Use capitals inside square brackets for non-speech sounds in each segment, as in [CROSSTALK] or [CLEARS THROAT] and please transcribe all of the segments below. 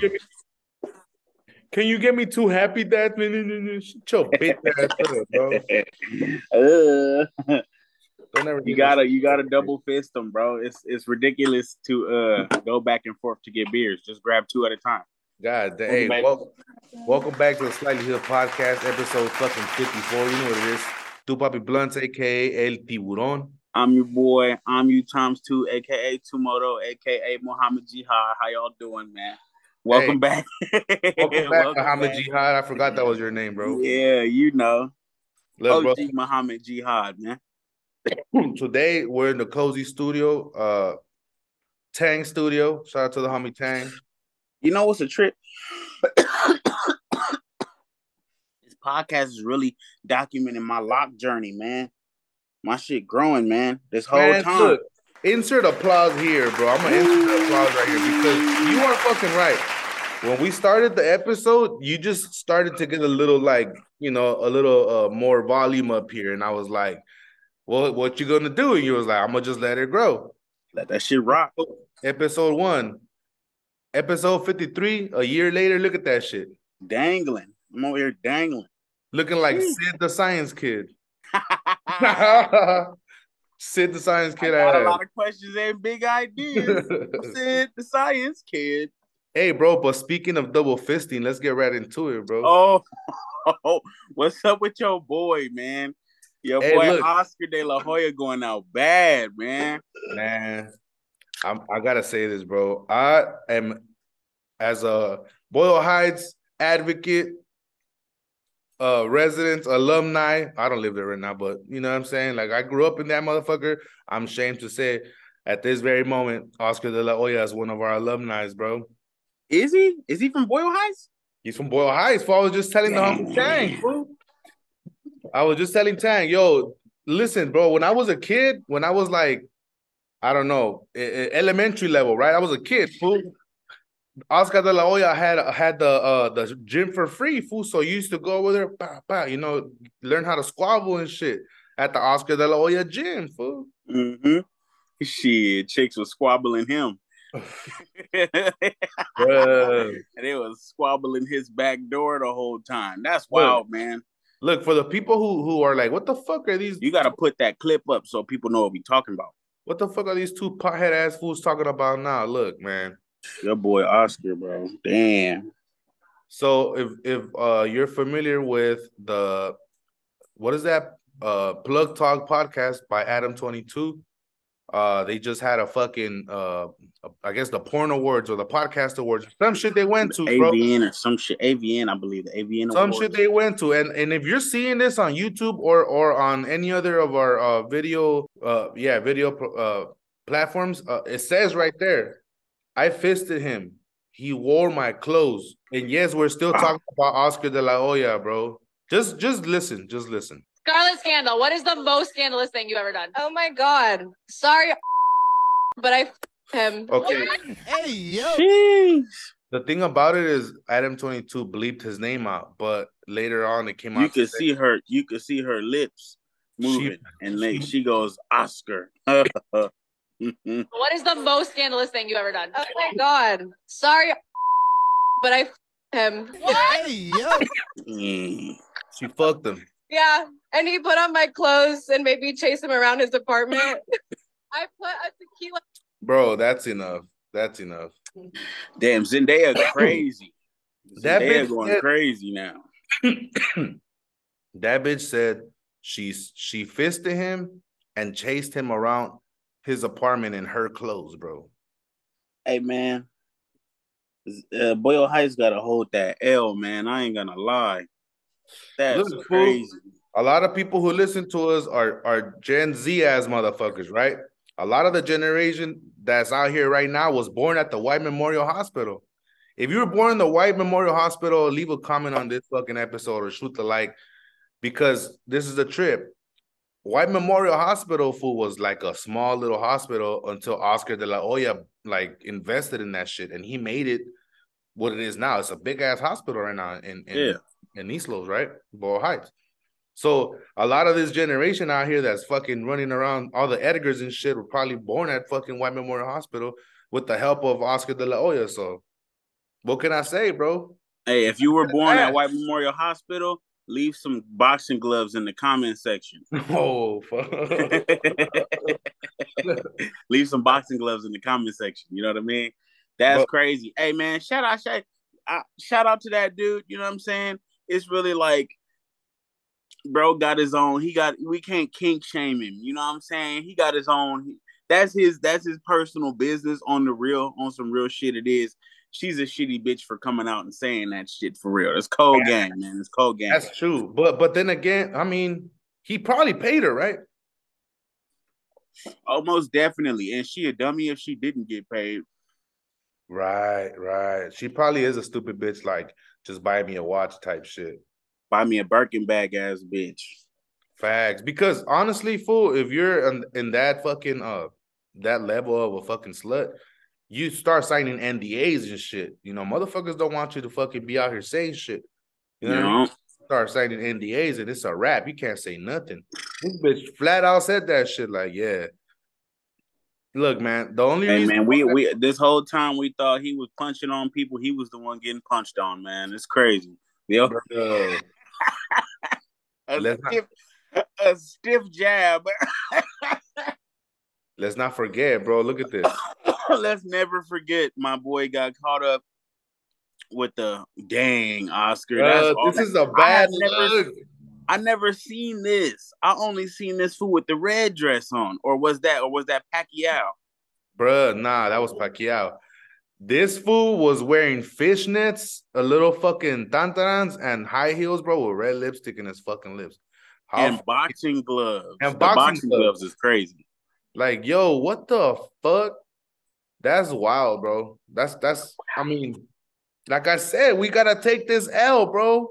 you get me, can you get me two happy dads? Shut your bitch [LAUGHS] ass up, bro. Uh, you gotta you gotta double fist them, bro. It's it's ridiculous to uh go back and forth to get beers. Just grab two at a time. God, hey, welcome, welcome back to the Slightly Hood Podcast, episode fucking 54. You know what it is. Tu Papi Blunts, aka El Tiburon. I'm your boy. I'm you times two, aka Tumoto, aka Muhammad Jihad. How y'all doing, man? Welcome hey, [LAUGHS] back. welcome back, welcome Muhammad back. Jihad. I forgot that was your name, bro. Yeah, you know. Look, OG bro. Muhammad Jihad, man. Today we're in the cozy studio, uh Tang Studio. Shout out to the homie Tang. You know what's a trip? [COUGHS] this podcast is really documenting my lock journey, man. My shit growing, man. This whole man, time. Look, insert applause here, bro. I'm gonna insert applause right here because you are fucking right. When we started the episode, you just started to get a little like, you know, a little uh, more volume up here, and I was like, "Well, what you gonna do?" And you was like, "I'm gonna just let it grow." Let that shit rock. Episode one, episode 53. A year later, look at that shit. Dangling. I'm over here dangling. Looking like Sid the Science Kid. [LAUGHS] [LAUGHS] Sid the Science Kid. I got a lot of questions and big ideas. [LAUGHS] Sid the Science Kid. Hey, bro, but speaking of double fisting, let's get right into it, bro. Oh, [LAUGHS] what's up with your boy, man? Your hey, boy look. Oscar De La Hoya going out bad, man. Man, I'm, I gotta say this, bro. I am as a Boyle Heights advocate, uh, residents, alumni. I don't live there right now, but you know what I'm saying. Like I grew up in that motherfucker. I'm ashamed to say, at this very moment, Oscar De La Hoya is one of our alumni, bro. Is he? Is he from Boyle Heights? He's from Boyle Heights. Bro. I was just telling Damn. the homie Tang, bro. I was just telling Tang, yo, listen, bro. When I was a kid, when I was like, I don't know, elementary level, right? I was a kid, fool. Oscar de la Hoya had had the uh the gym for free, fool. So you used to go over there, bah, bah, you know, learn how to squabble and shit at the Oscar de la Hoya gym, fool. Mm-hmm. Shit, chicks was squabbling him. [LAUGHS] and it was squabbling his back door the whole time. That's wild, look, man. Look for the people who who are like, what the fuck are these? You got to put that clip up so people know what we're talking about. What the fuck are these two pothead ass fools talking about now? Look, man. Your boy Oscar, bro. Damn. So if if uh you're familiar with the what is that uh plug talk podcast by Adam 22 uh they just had a fucking uh I guess the porn awards or the podcast awards some shit they went to AVN bro. or some shit AVN I believe the AVN some awards. shit they went to and and if you're seeing this on YouTube or or on any other of our uh video uh yeah video uh platforms uh, it says right there I fisted him. He wore my clothes. And yes, we're still talking about Oscar de la Hoya, bro. Just just listen. Just listen. Scarlet Scandal. What is the most scandalous thing you've ever done? Oh my god. Sorry, but I him. Okay. hey yo. Jeez. The thing about it is Adam 22 bleeped his name out, but later on it came out. You could see her, you could see her lips moving, she, and like [LAUGHS] she goes, Oscar. [LAUGHS] What is the most scandalous thing you've ever done? Oh my god. Sorry, but I him. What? Hey, yo. she fucked him. Yeah. And he put on my clothes and made me chase him around his apartment. [LAUGHS] I put a tequila. Bro, that's enough. That's enough. Damn, Zendaya crazy. that Zendaya bitch going said, crazy now. [CLEARS THROAT] that bitch said she's she fisted him and chased him around his apartment in her clothes, bro. Hey man, uh, Boyle Heights got to hold that L, man. I ain't gonna lie. That's Look, crazy. a lot of people who listen to us are are Gen Z as motherfuckers, right? A lot of the generation that's out here right now was born at the White Memorial Hospital. If you were born in the White Memorial Hospital, leave a comment on this fucking episode or shoot the like because this is a trip. White Memorial Hospital fool was like a small little hospital until Oscar de la Hoya like invested in that shit and he made it what it is now. It's a big ass hospital right now in in, yeah. In East Los, right? Boyle Heights. So a lot of this generation out here that's fucking running around, all the Edgars and shit were probably born at fucking White Memorial Hospital with the help of Oscar de la Hoya. So What can I say, bro? Hey, if you were born at White Memorial Hospital, leave some boxing gloves in the comment section. [LAUGHS] Oh, fuck. [LAUGHS] leave some boxing gloves in the comment section. You know what I mean? That's but, crazy. Hey man, shout out, shout, uh, shout out to that dude. You know what I'm saying? It's really like, bro got his own. He got. We can't kink shame him. You know what I'm saying? He got his own. That's his. That's his personal business. On the real, on some real shit. It is she's a shitty bitch for coming out and saying that shit for real. It's cold game, man. It's cold game. That's true. But but then again, I mean, he probably paid her, right? Almost definitely. And she a dummy if she didn't get paid. Right, right. She probably is a stupid bitch, like just buy me a watch type shit. Buy me a Birkin bag ass bitch. Facts. Because honestly, fool, if you're in, in that fucking uh that level of a fucking slut, you start signing NDAs and shit. You know, motherfuckers don't want you to fucking be out here saying shit. You know, no. start signing NDAs and it's a rap. You can't say nothing. This bitch flat out said that shit. Like, yeah. Look, man. The only hey, man, we we this whole time we thought he was punching on people. He was the one getting punched on. Man, it's crazy. Yep. [LAUGHS] a, stiff, a stiff jab. [LAUGHS] Let's not forget, bro. Look at this. [COUGHS] Let's never forget my boy got caught up with the dang Oscar. Uh, this is a bad I never, look. I never seen this. I only seen this fool with the red dress on, or was that, or was that Pacquiao? Bruh, nah, that was Pacquiao. This fool was wearing fishnets, a little fucking tantarans, and high heels, bro, with red lipstick in his fucking lips. How and boxing gloves. And boxing, boxing gloves. gloves is crazy. Like, yo, what the fuck? That's wild, bro. That's that's. I mean, like I said, we gotta take this L, bro.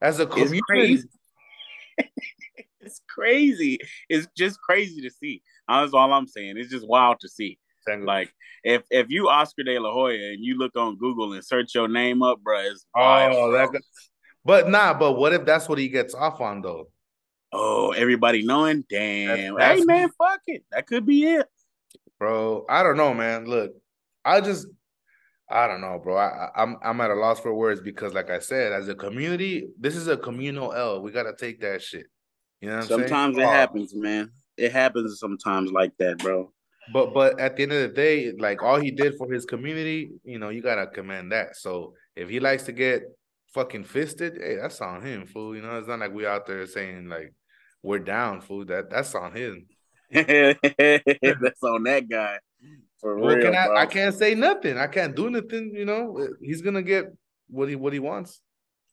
As a community, [LAUGHS] it's crazy. it's just crazy to see. That's all I'm saying. It's just wild to see. Like if if you Oscar De La Hoya and you look on Google and search your name up, bro, it's oh, wild, oh, bro. that. But nah, but what if that's what he gets off on though? Oh, everybody knowing? Damn. That's, that's, hey man, fuck it. That could be it. Bro, I don't know, man. Look, I just I don't know, bro. I, I'm I'm at a loss for words because, like I said, as a community, this is a communal L. We gotta take that shit. You know, sometimes saying? it oh. happens, man. It happens sometimes like that, bro. But but at the end of the day, like all he did for his community, you know, you gotta commend that. So if he likes to get fucking fisted, hey, that's on him, fool. You know, it's not like we out there saying like we're down, fool. That that's on him. [LAUGHS] that's on that guy. For real, can I, I can't say nothing. I can't do nothing. You know, he's gonna get what he what he wants,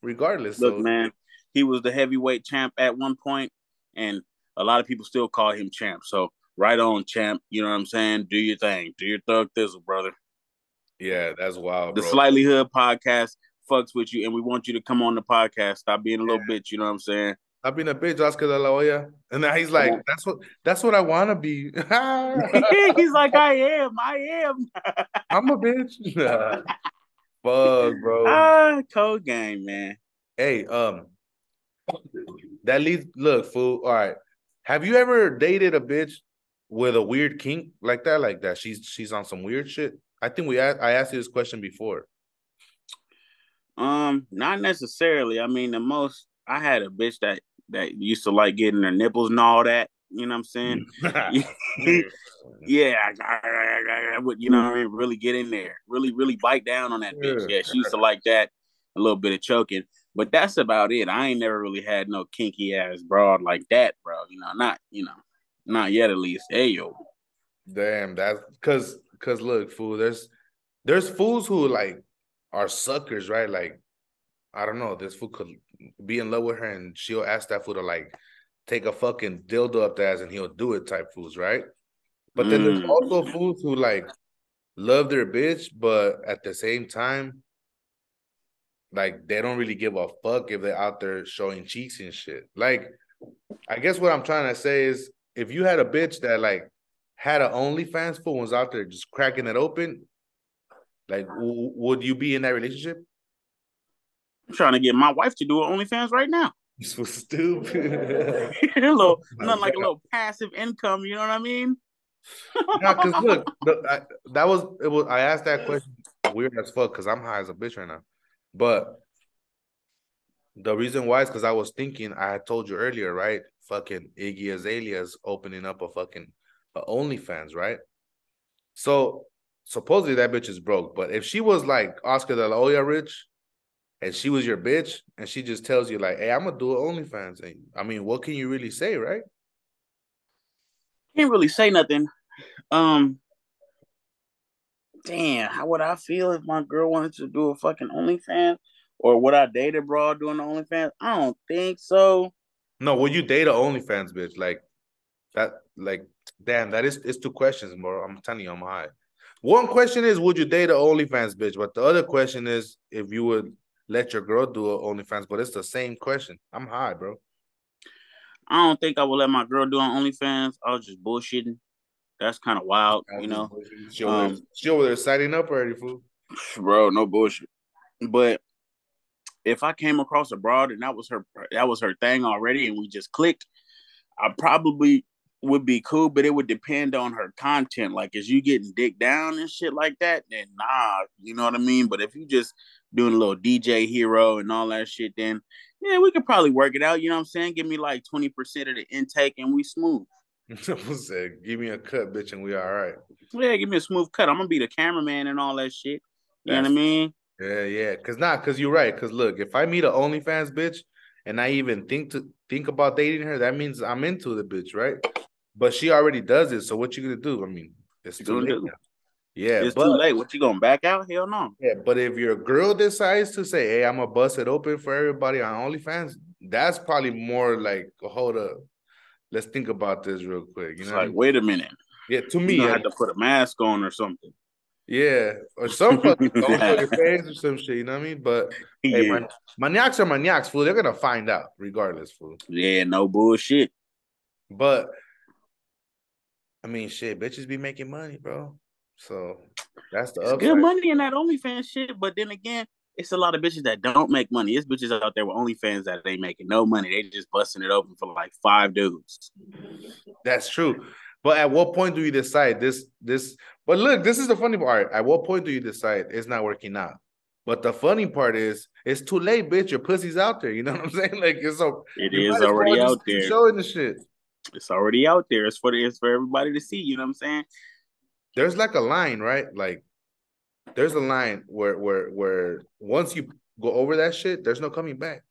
regardless. Look, so. man, he was the heavyweight champ at one point, and a lot of people still call him champ. So right on, champ. You know what I'm saying? Do your thing. Do your thug thistle, brother. Yeah, that's wild. The bro. Slightly Hood podcast fucks with you, and we want you to come on the podcast. Stop being a little bitch. You know what I'm saying? I've been a bitch, Oscar de la Hoya. And now he's like, that's what that's what I want to be. [LAUGHS] he's like, I am, I am. [LAUGHS] I'm a bitch. [LAUGHS] Fuck, bro. Ah, cold game, man. Hey, um, that leads. Look, fool. All right. Have you ever dated a bitch with a weird kink like that? Like that? She's she's on some weird shit. I think we I asked you this question before. Um, not necessarily. I mean, the most I had a bitch that that used to like getting their nipples and all that. You know what I'm saying? [LAUGHS] yeah, [LAUGHS] I, would you know what I mean? Really get in there, really, really bite down on that bitch. Yeah, she used to like that. A little bit of choking, but that's about it. I ain't never really had no kinky ass broad like that, bro. You know, not you know, not yet at least. Hey yo, damn, that's because because look, fool. There's there's fools who like are suckers, right? Like I don't know, this fool could be in love with her and she'll ask that fool to like take a fucking dildo up the ass and he'll do it type fools, right? But then mm. there's also fools who like love their bitch, but at the same time, like they don't really give a fuck if they're out there showing cheeks and shit. Like, I guess what I'm trying to say is if you had a bitch that like had an OnlyFans fool was out there just cracking it open, like w- would you be in that relationship? I'm trying to get my wife to do OnlyFans right now. [LAUGHS] So stupid. a little, [LAUGHS] oh not like a little passive income. You know what I mean? yeah, because [LAUGHS] look, the, I, that was it. Was I asked that question weird as fuck because I'm high as a bitch right now. But the reason why is because I was thinking, I had told you earlier, right? Fucking Iggy Azalea is opening up a fucking a OnlyFans, right? So supposedly that bitch is broke. But if she was like Oscar de la Hoya rich, and she was your bitch, and she just tells you like, "Hey, I'm gonna do an OnlyFans," and I mean, what can you really say, right? Can't really say nothing. Um, damn, how would I feel if my girl wanted to do a fucking OnlyFans? Or would I date a broad doing the OnlyFans? I don't think so. No, would you date a OnlyFans bitch? Like that, like, damn, that is it's two questions, bro. I'm telling you, I'm high. One question is, would you date a OnlyFans bitch? But the other question is, if you would let your girl do a OnlyFans, but it's the same question. I'm high, bro. I don't think I would let my girl do an OnlyFans. I was just bullshitting. That's kind of wild, you know. She over, um, she over there signing up already, fool. [SIGHS] Bro, no bullshit. But if I came across a broad and that was her that was her thing already and we just clicked, I probably would be cool, but it would depend on her content. Like, is you getting dick down and shit like that? Then nah, you know what I mean. But if you just doing a little DJ hero and all that shit, then yeah, we could probably work it out. You know what I'm saying? Give me like 20% of the intake and we smooth. [LAUGHS] said, give me a cut, bitch, and we all right. Yeah, give me a smooth cut. I'm gonna be the cameraman and all that shit. You That's, know what I mean? Yeah, yeah. Cause not cause you're right. Cause look, if I meet a OnlyFans bitch and I even think to think about dating her, that means I'm into the bitch, right? But she already does it. So what you gonna do? I mean, it's too late. Yeah, it's but, too late. What you gonna back out? Hell no. Yeah, but if your girl decides to say, "Hey, I'm gonna bust it open for everybody on OnlyFans," that's probably more like, hold up, let's think about this real quick. You know, like, wait a minute. Yeah, to me, I had to put a mask on or something. Yeah, or some fucking [LAUGHS] your face or some shit. You know what I mean? But yeah. hey, man, maniacs are maniacs, fool. They're gonna find out regardless, fool. Yeah, no bullshit. But I mean, shit, bitches be making money, bro. So that's the good money in that OnlyFans shit. But then again, it's a lot of bitches that don't make money. It's bitches out there with OnlyFans that they making no money. They just busting it open for like five dudes. That's true. But at what point do you decide this? This. But look, this is the funny part. At what point do you decide it's not working out? But the funny part is, it's too late, bitch. Your pussy's out there. You know [LAUGHS] what I'm saying? Like it's so. It is already out there. Showing the shit. It's already out there. It's for the, it's for everybody to see. You know what I'm saying? There's like a line, right? Like there's a line where where where once you go over that shit, there's no coming back.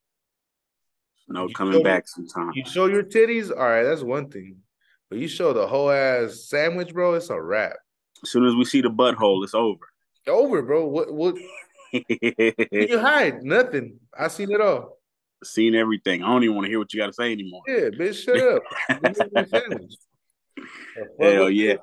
No you coming back sometimes. You show your titties, all right, that's one thing. But you show the whole ass sandwich, bro, it's a wrap. As soon as we see the butthole, it's over. Over, bro. What what [LAUGHS] you hide? Nothing. I seen it all. Seen everything. I don't even want to hear what you got to say anymore. Yeah, bitch, shut up. [LAUGHS] Hell yeah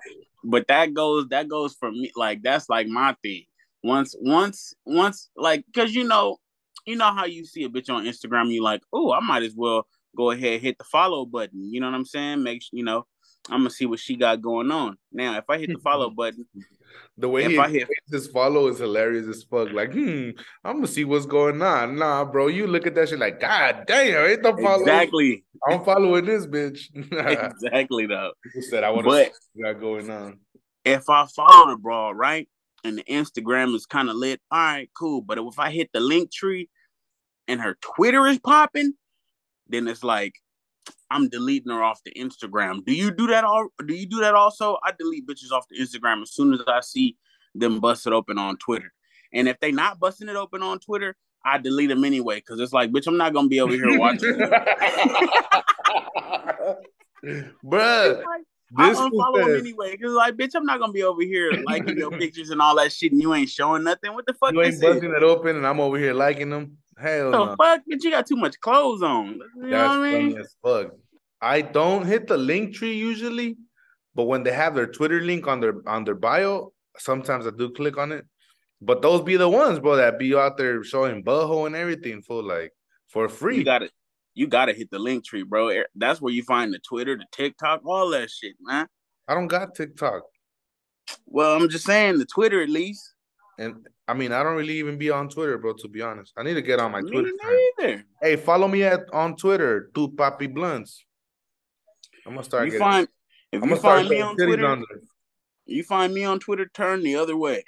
but that goes that goes for me like that's like my thing. Once once once like because you know you know how you see a bitch on instagram you like oh i might as well go ahead hit the follow button. You know what i'm saying? Make you know i'm gonna see what she got going on. Now if i hit the follow [LAUGHS] button the way if he I hit his follow is hilarious as fuck. Like, hmm, I'm gonna see what's going on. Nah, bro, you look at that shit like, God damn, hit the follow. Exactly. I'm following this bitch. [LAUGHS] [LAUGHS] exactly though. People said I want to got going on. If I follow the bro, right, and the Instagram is kind of lit, all right, cool. But if I hit the link tree and her Twitter is popping, then it's like I'm deleting her off the Instagram. Do you do that all? Do you do that also? I delete bitches off the Instagram as soon as I see them bust it open on Twitter. And if they not busting it open on Twitter, I delete them anyway because it's like, bitch, I'm not gonna be over here watching. [LAUGHS] Bruh. This I unfollow them anyway. Cause like, bitch, I'm not gonna be over here liking your [LAUGHS] pictures and all that shit, and you ain't showing nothing. What the fuck? You ain't busting it open, and I'm over here liking them. Hell the no. fuck, bitch, you got too much clothes on. You That's know what I mean? as fuck. I don't hit the link tree usually, but when they have their Twitter link on their on their bio, sometimes I do click on it. But those be the ones, bro, that be out there showing butthole and everything for like for free. You got it. You gotta hit the link tree, bro. Er, that's where you find the Twitter, the TikTok, all that shit, man. I don't got TikTok. Well, I'm just saying the Twitter at least. And I mean, I don't really even be on Twitter, bro. To be honest, I need to get on my me Twitter. Either. Hey, follow me at on Twitter, Tu Papi Blunts. I'm gonna start. You getting, find if I'm you find me on Twitter, you find me on Twitter. Turn the other way.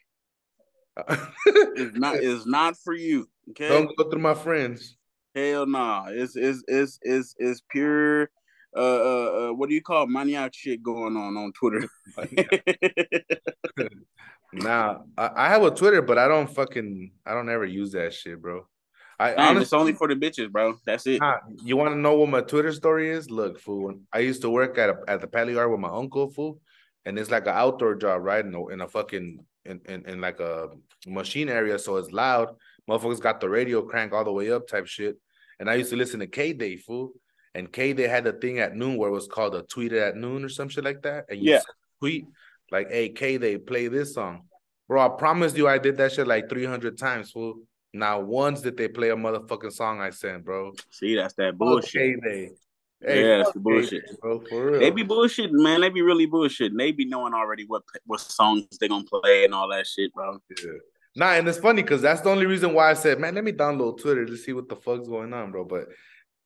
[LAUGHS] it's not. It's not for you. Okay. Don't go through my friends. Hell nah. It's it's it's it's it's pure. Uh, uh, uh, what do you call it? maniac shit going on on Twitter? [LAUGHS] nah, I, I have a Twitter, but I don't fucking I don't ever use that shit, bro. I honestly, it's only for the bitches, bro. That's it. Nah, you want to know what my Twitter story is? Look, fool. I used to work at a, at the Pally Yard with my uncle, fool, and it's like an outdoor job, right? In a, in a fucking in, in in like a machine area, so it's loud. Motherfuckers got the radio crank all the way up, type shit. And I used to listen to K Day, fool. And K Day had a thing at noon where it was called a tweet at noon or some shit like that. And you Yeah. tweet like, "Hey K Day play this song." Bro, I promise you, I did that shit like three hundred times, fool. Not once did they play a motherfucking song I sent, bro. See, that's that bullshit. K-Day. Yeah, that's the bullshit. Bro. For real. They be bullshitting, man. They be really bullshitting. They be knowing already what what songs they gonna play and all that shit, bro. Yeah. Nah, and it's funny because that's the only reason why I said, man, let me download Twitter to see what the fuck's going on, bro. But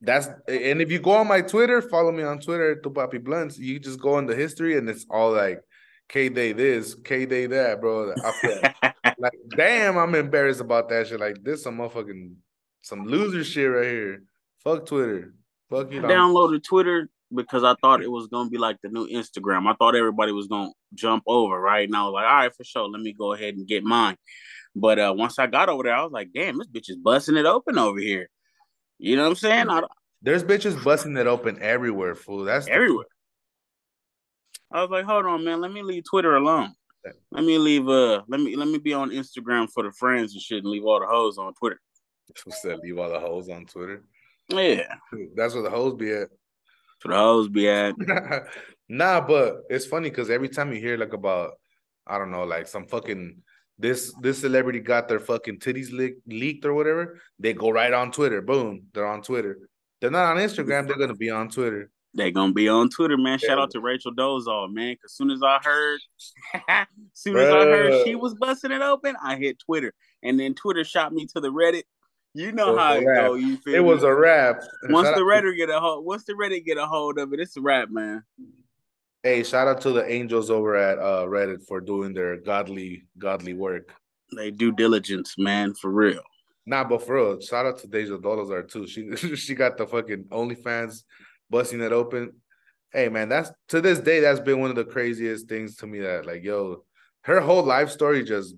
that's and if you go on my Twitter, follow me on Twitter, Tupapi Blunts, you just go in the history and it's all like K Day this, K Day that, bro. I feel [LAUGHS] like, damn, I'm embarrassed about that shit. Like this, some motherfucking some loser shit right here. Fuck Twitter. Fuck you. I downloaded Twitter because I thought it was gonna be like the new Instagram. I thought everybody was gonna jump over, right? And I was like, all right, for sure, let me go ahead and get mine. But uh once I got over there, I was like, damn, this bitch is busting it open over here. You know what I'm saying? I, There's bitches busting it open everywhere, fool. That's the- everywhere. I was like, hold on, man, let me leave Twitter alone. Let me leave uh let me let me be on Instagram for the friends and shit and leave all the hoes on Twitter. What's that? Leave all the hoes on Twitter. Yeah. That's where the hoes be at. For the hoes be at. [LAUGHS] nah, but it's funny because every time you hear like about, I don't know, like some fucking this this celebrity got their fucking titties leak, leaked or whatever, they go right on Twitter. Boom, they're on Twitter. They're not on Instagram. They're gonna be on Twitter. They gonna be on Twitter, man. Shout Yeah. out to Rachel Dolezal, man. Cause soon as I heard, [LAUGHS] soon as I heard she was busting it open, I hit Twitter, and then Twitter shot me to the Reddit. You know how it go. You feel It was a wrap. once Shout the Reddit get a hold, once the Reddit get a hold of it, it's a wrap, man. Hey, shout out to the angels over at uh, Reddit for doing their godly godly work. They do diligence, man, for real. Nah, but for real, shout out to Deja Dolezal too. She [LAUGHS] she got the fucking OnlyFans busting it open. Hey man, that's to this day that's been one of the craziest things to me. That like, yo, her whole life story just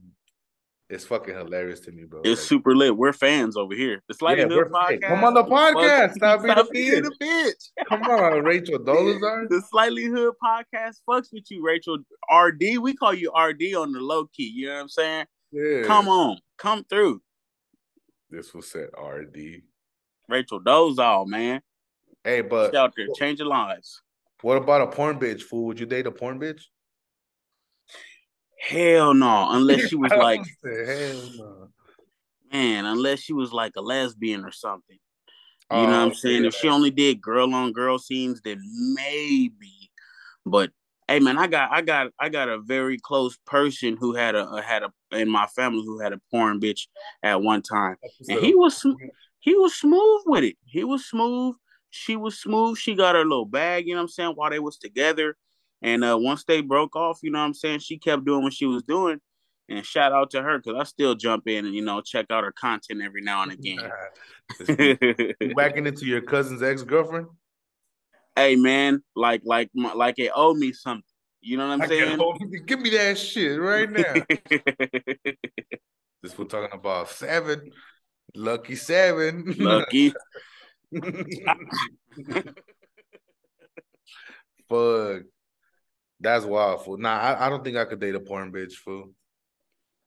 is fucking hilarious to me, bro. It's Like, super lit. We're fans over here. The Slightly Yeah, Hood we're- hey, podcast. come on the podcast. Fuck- Stop being a being bitch. come on, Rachel Dolezal. [LAUGHS] The Slightly Hood podcast fucks with you, Rachel. RD, we call you RD on the low key. You know what I'm saying? Yeah, Come on, come through. This was said RD. Rachel Dolezal, man. Hey, but out there changing lives. what about a porn bitch? Fool, would you date a porn bitch? Hell no, unless she was [LAUGHS] like, hell no. man, unless she was like a lesbian or something. You Oh, know what I'm saying? If she only did girl on girl scenes, then maybe. But hey, man, I got, I got, I got a very close person who had a, a had a in my family who had a porn bitch at one time, and he was he was smooth with it. He was smooth. She was smooth. She got her little bag. You know what I'm saying? While they was together, and uh, once they broke off, you know what I'm saying? She kept doing what she was doing. And shout out to her because I still jump in and you know check out her content every now and again. [LAUGHS] Backing [LAUGHS] into your cousin's ex girlfriend? hey man, like like my- like it owed me something. You know what I'm saying? Give me that shit right now. [LAUGHS] this we're talking about seven, lucky seven. Lucky. [LAUGHS] Fuck, that's wild. Fool. Nah, I, I don't think I could date a porn bitch. Fool.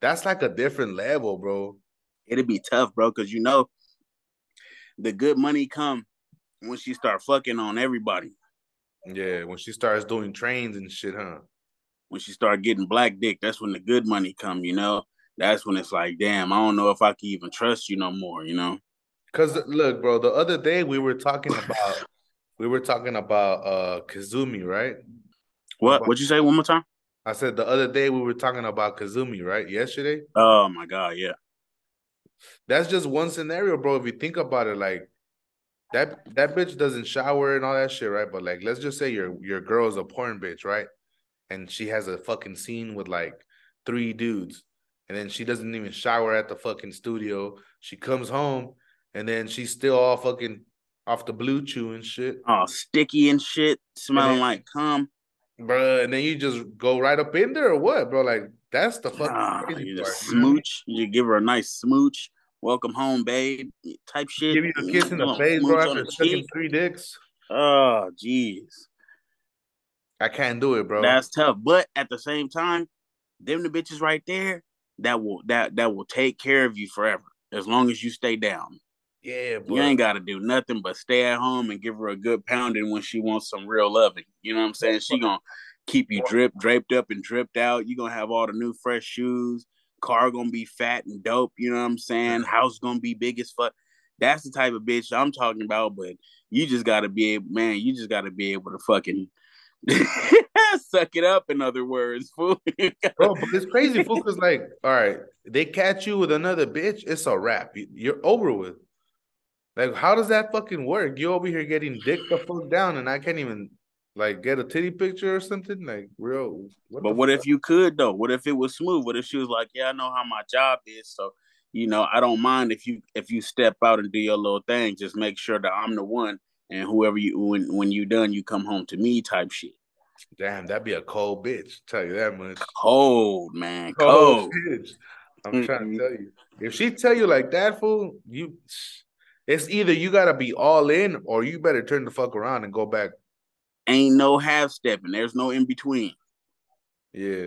That's like a different level, bro. It'd be tough, bro, because you know the good money come when she start fucking on everybody. Yeah, when she starts doing trains and shit, huh? When she start getting black dick, that's when the good money come. You know, that's when it's like, damn, I don't know if I can even trust you no more. You know. Cause look, bro, the other day we were talking about we were talking about uh Kazumi, right? What? What'd you say one more time? I said the other day we were talking about Kazumi, right? Yesterday. Oh my god, yeah. That's just one scenario, bro. If you think about it, like that that bitch doesn't shower and all that shit, right? But like, let's just say your your girl's a porn bitch, right? And she has a fucking scene with like three dudes. and then she doesn't even shower at the fucking studio. She comes home and then she's still all fucking off the BlueChew and shit. Oh, sticky and shit, smelling then- like cum. Bro, and then you just go right up in there or what, bro? Like that's the fucking Ah, crazy you just you know what I mean? smooch. You give her a nice smooch. Welcome home, babe. Type shit. Give you a kiss in the face, bro, after sucking three dicks. Oh, jeez. I can't do it, bro. That's tough. But at the same time, them the bitches right there that will that that will take care of you forever as long as you stay down. Yeah, but You ain't got to do nothing but stay at home and give her a good pounding when she wants some real loving. You know what I'm saying? She gonna keep you drip draped up and dripped out. You gonna have all the new fresh shoes. Car gonna be fat and dope. You know what I'm saying? House gonna be big as fuck. That's the type of bitch I'm talking about. But you just gotta be able, man. You just gotta be able to fucking [LAUGHS] suck it up. In other words, [LAUGHS] fool. bro, but it's crazy, fool. Cause like, all right, they catch you with another bitch, it's a wrap. You're over with. Like, how does that fucking work? You over here getting dick the fuck down, and I can't even like get a titty picture or something. Like, real. What But what fuck? if you could though? What if it was smooth? What if she was like, "Yeah, I know how my job is, so you know, I don't mind if you if you step out and do your little thing. Just make sure that I'm the one, and whoever you when when you done, you come home to me." Type shit. Damn, that'd be a cold bitch. Tell you that much. Cold man, Cold cold. bitch. I'm trying to tell you. If she tell you like that, fool, you. It's either you gotta be all in, or you better turn the fuck around and go back Ain't no half stepping. There's no in between. Yeah.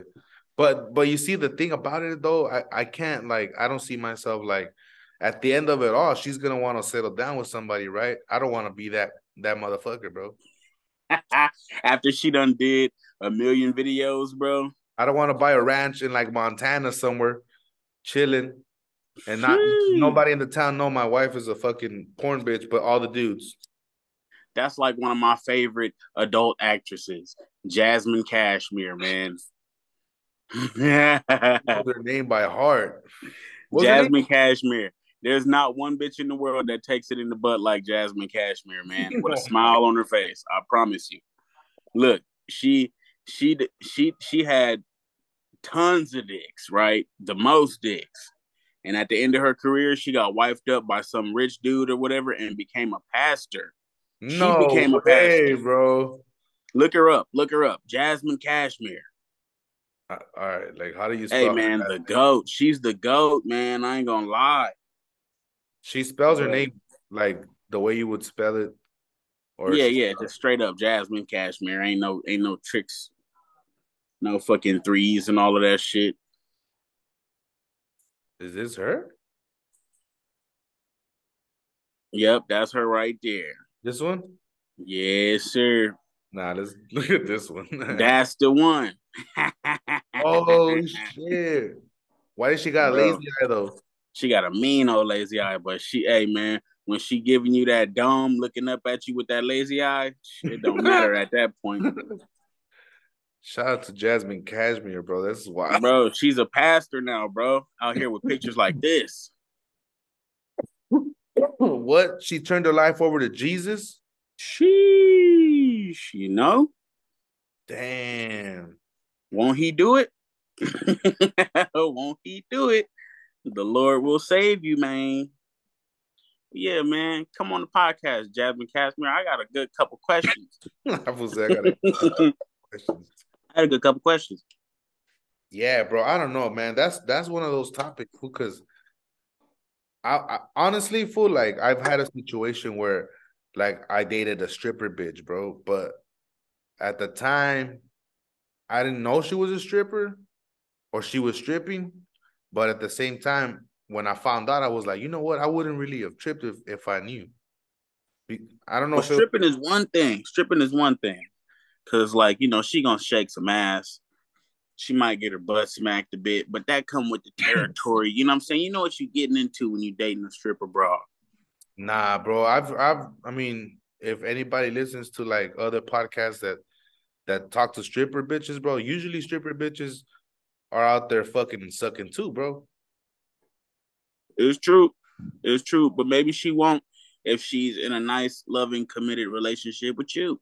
But but you see the thing about it though, I, I can't like I don't see myself like at the end of it all, she's gonna want to settle down with somebody, right? I don't want to be that that motherfucker, bro. [LAUGHS] After she done did a million videos, bro. I don't want to buy a ranch in like Montana somewhere, chilling, and not Sheesh. nobody in the town know my wife is a fucking porn bitch, but all the dudes. That's like one of my favorite adult actresses, Jasmine Cashmere, man. know their name by heart. What's? Jasmine Cashmere. There's not one bitch in the world that takes it in the butt like Jasmine Cashmere, man, with a [LAUGHS] smile on her face. I promise you. Look, she she she she had tons of dicks, right? The most dicks. And at the end of her career, she got wifed up by some rich dude or whatever and became a pastor. She No became a way, pastor. bro. Look her up. Look her up. Jasmine Cashmere. All right, like how do you Hey man, her the name? goat. She's the goat, man. I ain't gonna lie. She spells her name like the way you would spell it. Or yeah, yeah, spells- just straight up Jasmine Cashmere. Ain't no ain't no tricks, no fucking threes and all of that shit. Is this her? Yep, that's her right there. This one? Yes, sir. Nah, let's [LAUGHS] look at this one. [LAUGHS] That's the one. oh [LAUGHS] shit! Why did she got a Bro. lazy eye though? She got a mean old lazy eye, but she, hey man, when she giving you that dome, looking up at you with that lazy eye, it don't matter at that point, Shout out to Jasmine Cashmere, bro. This is wild. bro. She's a pastor now, bro. Out here with pictures like this. [COUGHS] what? She turned her life over to Jesus? Sheesh, you know, Damn. won't he do it? [LAUGHS] won't he do it? The Lord will save you, man. Yeah, man. Come on the podcast, Jasmine Cashmere. I got a good couple questions. [LAUGHS] I was I got a [LAUGHS] questions. Had a good couple questions. Yeah, bro. I don't know, man. That's that's one of those topics because I, I honestly feel like I've had a situation where like I dated a stripper bitch, bro. But at the time, I didn't know she was a stripper or she was stripping. But at the same time, when I found out, I was like, you know what? I wouldn't really have tripped if, if I knew. I don't know Well, stripping is one thing. Stripping is one thing. Cause like, you know, she gonna shake some ass. She might get her butt smacked a bit, but that come with the [CLEARS THROAT] territory. You know what I'm saying? You know what you're getting into when you're dating a stripper bra. Nah, bro. I've I've I mean, if anybody listens to like other podcasts that that talk to stripper bitches, bro, usually stripper bitches are out there fucking sucking too, bro. It's true. It's true. But maybe she won't if she's in a nice, loving, committed relationship with you.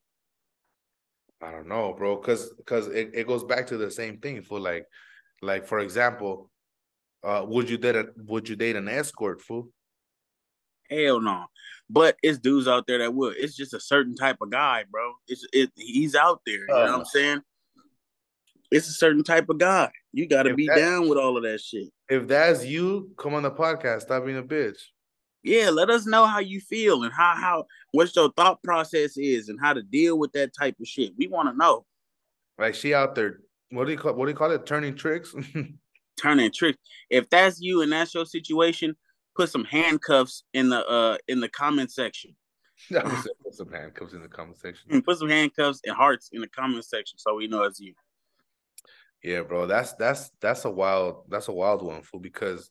I don't know, bro, cause cause it, it goes back to the same thing for like like for example, Uh, would you date a Would you date an escort, fool? Hell no. But it's dudes out there that would. It's just a certain type of guy, bro. It's it. He's out there. You know what Uh. I'm saying? It's a certain type of guy. You got to be that- down with all of that shit. If that's you, come on the podcast. Stop being a bitch. Yeah, let us know how you feel and how how what your thought process is and how to deal with that type of shit. We want to know. Like she out there. What do you call What do you call it? Turning tricks. [LAUGHS] Turning tricks. If that's you and that's your situation, put some handcuffs in the uh in the comment section. [LAUGHS] Put some handcuffs in the comment section. Put some handcuffs and hearts in the comment section so we know it's you. Yeah, bro. That's that's that's a wild that's a wild one, fool. Because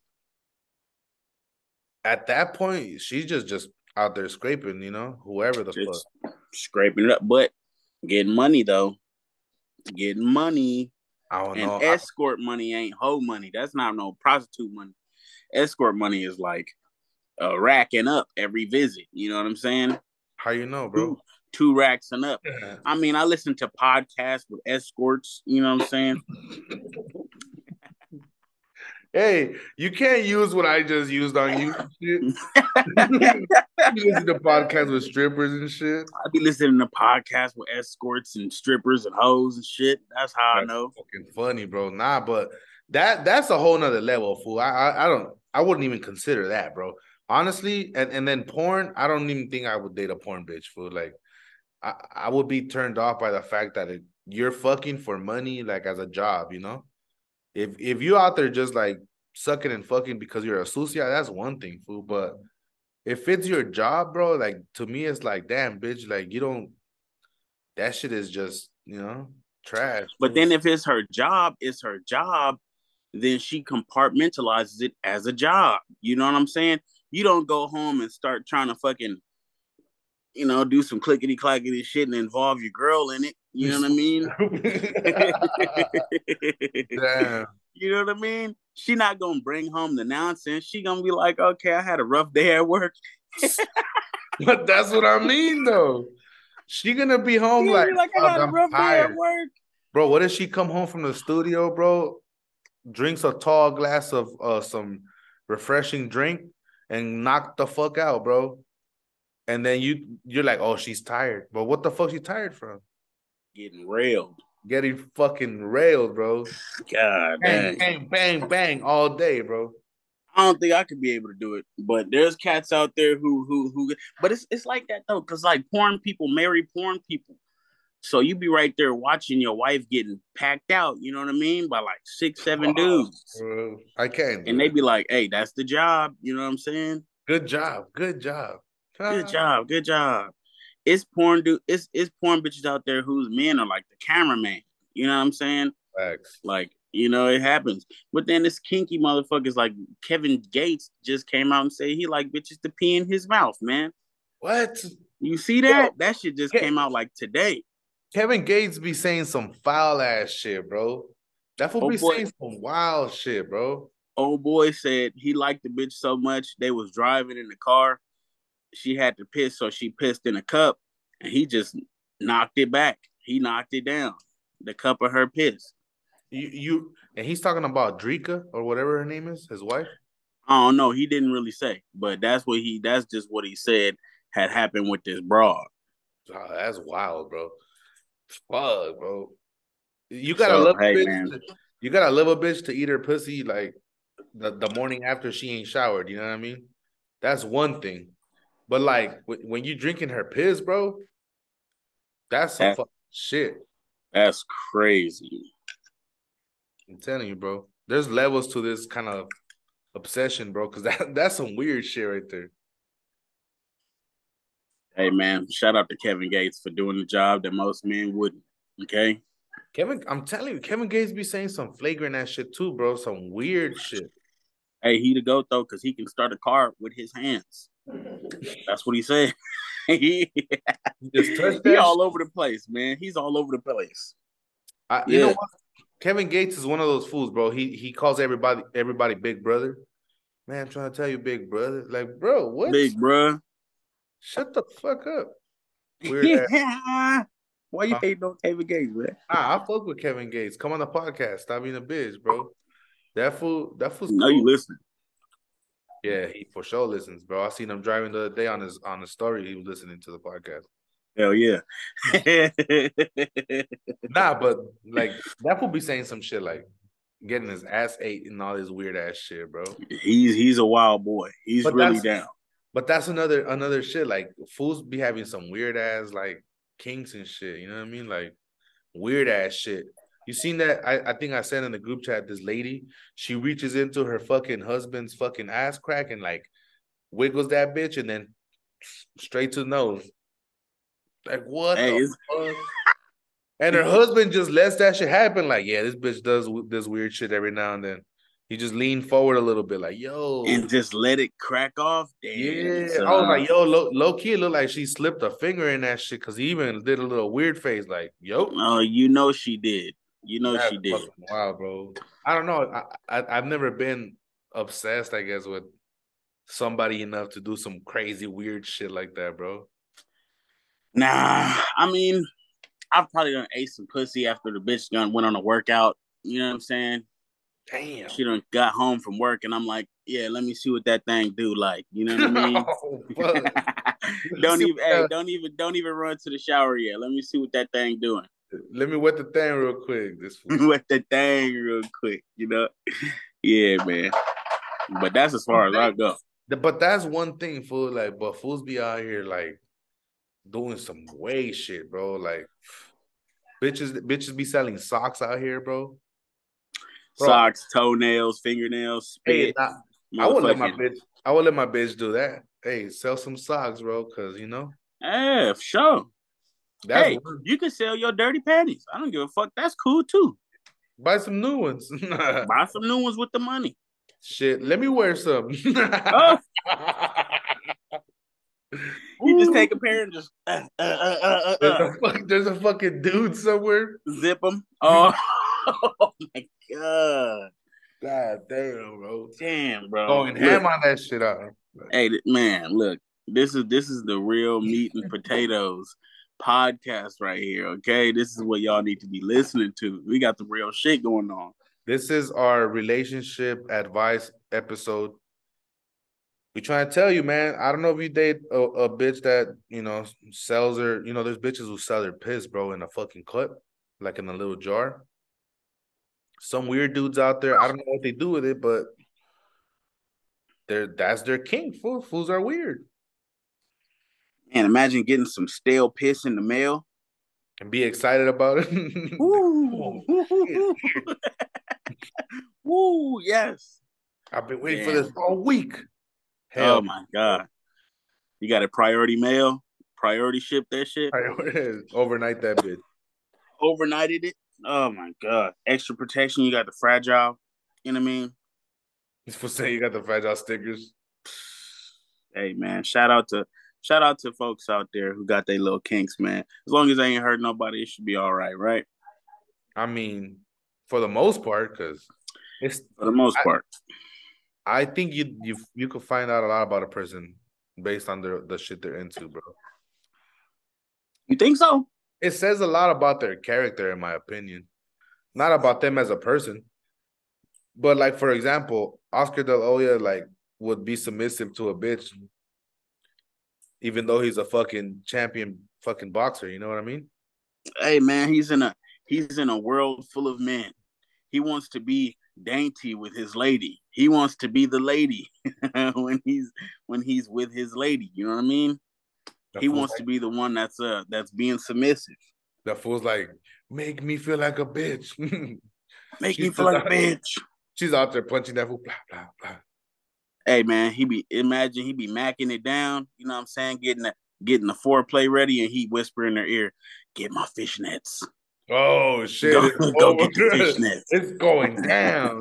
at that point, she's just just out there scraping. You know, whoever the Just fuck. scraping it up, but getting money though. Getting money I don't and know. I- escort money ain't hoe money. That's not no prostitute money. Escort money is like uh, racking up every visit. You know what I'm saying? how you know, bro? Two, two racks and up. I mean, I listen to podcasts with escorts. You know what I'm saying? [LAUGHS] Hey, you can't use what I just used on you. and shit. [LAUGHS] you listen to podcasts with strippers and shit. I be listening to podcasts with escorts and strippers and hoes and shit. That's how I know. Fucking funny, bro. Nah, but that that's a whole nother level, fool. I, I I don't I wouldn't even consider that, bro. Honestly, and, and then porn, I don't even think I would date a porn bitch, fool. Like I, I would be turned off by the fact that it, you're fucking for money, like as a job, you know? If if you out there just like sucking and fucking because you're a sucia, that's one thing, fool. But if it's your job, bro, like to me, it's like, damn, bitch, like you don't that shit is just, you know, trash. But fool. then if it's her job, it's her job, then she compartmentalizes it as a job. You know what I'm saying? You don't go home and start trying to fucking, you know, do some clickety clackety shit and involve your girl in it. You know what I mean? [LAUGHS] Damn. you know what I mean? She not gonna bring home the nonsense. She gonna be like, okay, I had a rough day at work. [LAUGHS] But that's what I mean, though. She gonna be home like, be like I had a rough day at work. bro. What if she come home from the studio, bro? Drinks a tall glass of uh some refreshing drink and knock the fuck out, bro. And then you you're like, oh, she's tired. But what the fuck she tired from? Getting railed. Getting fucking railed, bro. God Bang, dang. bang, bang, bang all day, bro. I don't think I could be able to do it, but there's cats out there who who who. But it's it's like that though, because like porn people marry porn people, so you be right there watching your wife getting packed out. You know what I mean? By like six, seven dudes, Bro, I can't. and they that. be like, "Hey, that's the job." You know what I'm saying? good job, good job, Good job, good job. It's porn dude. It's it's porn bitches out there whose men are like the cameraman. You know what I'm saying? Facts. Like, you know, it happens. But then this kinky motherfuckers like Kevin Gates just came out and say he like bitches to pee in his mouth, man. What? You see that? that shit just Ke- came out like today. Kevin Gates be saying some foul ass shit, bro. That fool Oh, be boy. saying some wild shit, bro. Old boy said he liked the bitch so much they was driving in the car. She had to piss, so she pissed in a cup, and he just knocked it back. He knocked it down. The cup of her piss. You, you and he's talking about Dreka or whatever her name is, his wife. I don't know. He didn't really say, but that's what he. That's just what he said had happened with this broad. Oh, that's wild, bro. Fuck, bro. You gotta So, love a hey, bitch. man. To, you gotta love a bitch to eat her pussy like the, the morning after she ain't showered. You know what I mean? That's one thing. But like when, you drinking her piss, bro, that's some That- fucking shit. That's crazy. I'm telling you, bro. There's levels to this kind of obsession, bro. Because [LAUGHS] that that's some weird shit right there. Hey man, shout out to Kevin Gates for doing the job that most men wouldn't. Okay. Kevin, I'm telling you, Kevin Gates be saying some flagrant ass shit too, bro. Some weird shit. Hey, he the goat though, because he can start a car with his hands. That's what he said. [LAUGHS] he, he all over the place, man. He's all over the place. I, you know what? Kevin Gates is one of those fools, bro. He he calls everybody everybody big brother. Man, I'm trying to tell you, big brother. Like, bro, what? Big bruh. Shut the fuck up. Weird [LAUGHS] ass. Why you Huh? hating on Kevin Gates, man? Ah, I fuck with Kevin Gates. Come on the podcast. Stop being a bitch, bro. That fool, that fool's No, you cool. Yeah, he for sure listens, bro. I seen him driving the other day on his on his story. He was listening to the podcast. Hell yeah. [LAUGHS] Nah, but like that fool be saying some shit like getting his ass ate and all this weird ass shit, bro. he's he's a wild boy. He's But really down. But that's another another shit. Like fools be having some weird ass like kinks and shit. You know what I mean? Like weird ass shit. You seen that? I, I think I sent in the group chat. This lady, she reaches into her fucking husband's fucking ass crack and like wiggles that bitch and then straight to the nose. Like what? Hey, the fuck? And her husband just lets that shit happen. Like, yeah, this bitch does this weird shit every now and then. He just leaned forward a little bit, like, yo, And just let it crack off. Damn, yeah, son. I was like, yo, low, low key, it looked like she slipped a finger in that shit because he even did a little weird face, like, yo, Oh, you know she did. You know that's she did. Wow, bro. I don't know. I, I I've never been obsessed, I guess, with somebody enough to do some crazy weird shit like that, bro. Nah, I mean, I've probably done ate some pussy after the bitch done went on a workout. You know what I'm saying? Damn. She done got home from work, and I'm like, yeah, let me see what that thing do. Like, you know what I [LAUGHS] mean? Oh, [LAUGHS] don't [LAUGHS] even, hey, don't even, don't even run to the shower yet. Let me see what that thing doing. Let me wet the thing real quick. This. [LAUGHS] Wet the thing real quick, you know? [LAUGHS] Yeah, man. But that's as far as I go. But that's one thing, fool. Like, but fools be out here like doing some way shit, bro. Like, bitches, bitches be selling socks out here, bro. Bro. Socks, toenails, fingernails, Hey. I, I would let my bitch. I would let my bitch do that. Hey, sell some socks, bro. Cause you know Yeah, sure. That's hey, you can sell your dirty panties. I don't give a fuck. That's cool too. buy some new ones. [LAUGHS] Buy some new ones with the money. Shit, let me wear some. Oh. [LAUGHS] You just take a pair and just uh, uh, uh, uh, There's uh, a, fuck, there's a fucking dude somewhere. zip them. [LAUGHS] Oh. oh my god! God damn, bro. Damn, bro. Going Look, ham on that shit out. Hey, man, look. This is this is the real meat and potatoes podcast right here. Okay, this is what y'all need to be listening to. We got the real shit going on. This is our relationship advice episode. We trying to tell you, man. I don't know if you date a, a bitch that you know sells her. You know, there's bitches who sell their piss, bro, in a fucking cup, like in a little jar. Some weird dudes out there. I don't know what they do with it, but they're that's their king. Fools, fools are weird Man, imagine getting some stale piss in the mail. and be excited about it. [LAUGHS] Woo! Woo! [LAUGHS] Yes. I've been waiting for this all week. Oh my god. You got a priority mail? Priority ship that shit? [LAUGHS] overnight that bitch. Overnighted it? Oh my god. Extra protection. You got the fragile. You know what I mean? He's for saying you got the fragile stickers. Hey man, shout out to shout out to folks out there who got their little kinks, man. As long as they ain't hurt nobody, it should be all right, right? I mean, for the most part, because it's For the most I- part. I think you you you could find out a lot about a person based on their the shit they're into, bro. You think so? It says a lot about their character, in my opinion. Not about them as a person. But like for example, Oscar De La Hoya like would be submissive to a bitch, even though he's a fucking champion fucking boxer. You know what I mean? Hey man, he's in a he's in a world full of men. He wants to be dainty with his lady. He wants to be the lady [LAUGHS] when he's when he's with his lady. You know what I mean? That He wants like, to be the one that's uh that's being submissive. That fool's like, make me feel like a bitch. [LAUGHS] Make She's me feel like a bitch. She's out there punching that fool. Blah blah blah. Hey man, he be imagine he be macking it down. You know what I'm saying? Getting the getting the foreplay ready, and he whisper in their ear, "Get my fishnets. Oh [LAUGHS] shit! Go, it's go over. get the fishnets. [LAUGHS] It's going [LAUGHS] down.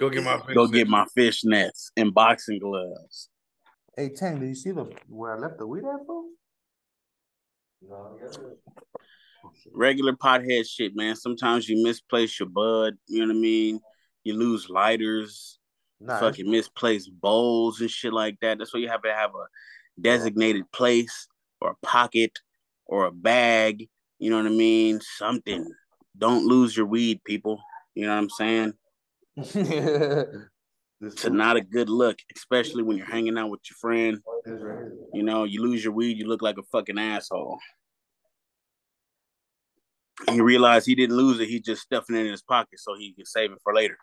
Go get my. Go fish get my fishnets and boxing gloves." Hey Tang, did you see the where I left the weed at, bro? No, regular pothead shit, man. Sometimes you misplace your bud, you know what I mean? You lose lighters, nah, fucking misplaced bowls and shit like that. That's why you have to have a designated place or a pocket or a bag, you know what I mean? Something. Don't lose your weed, people. You know what I'm saying? [LAUGHS] It's not a good look, especially when you're hanging out with your friend. You know, you lose your weed, you look like a fucking asshole. He realized he didn't lose it, he just stuffing it in his pocket so he could save it for later.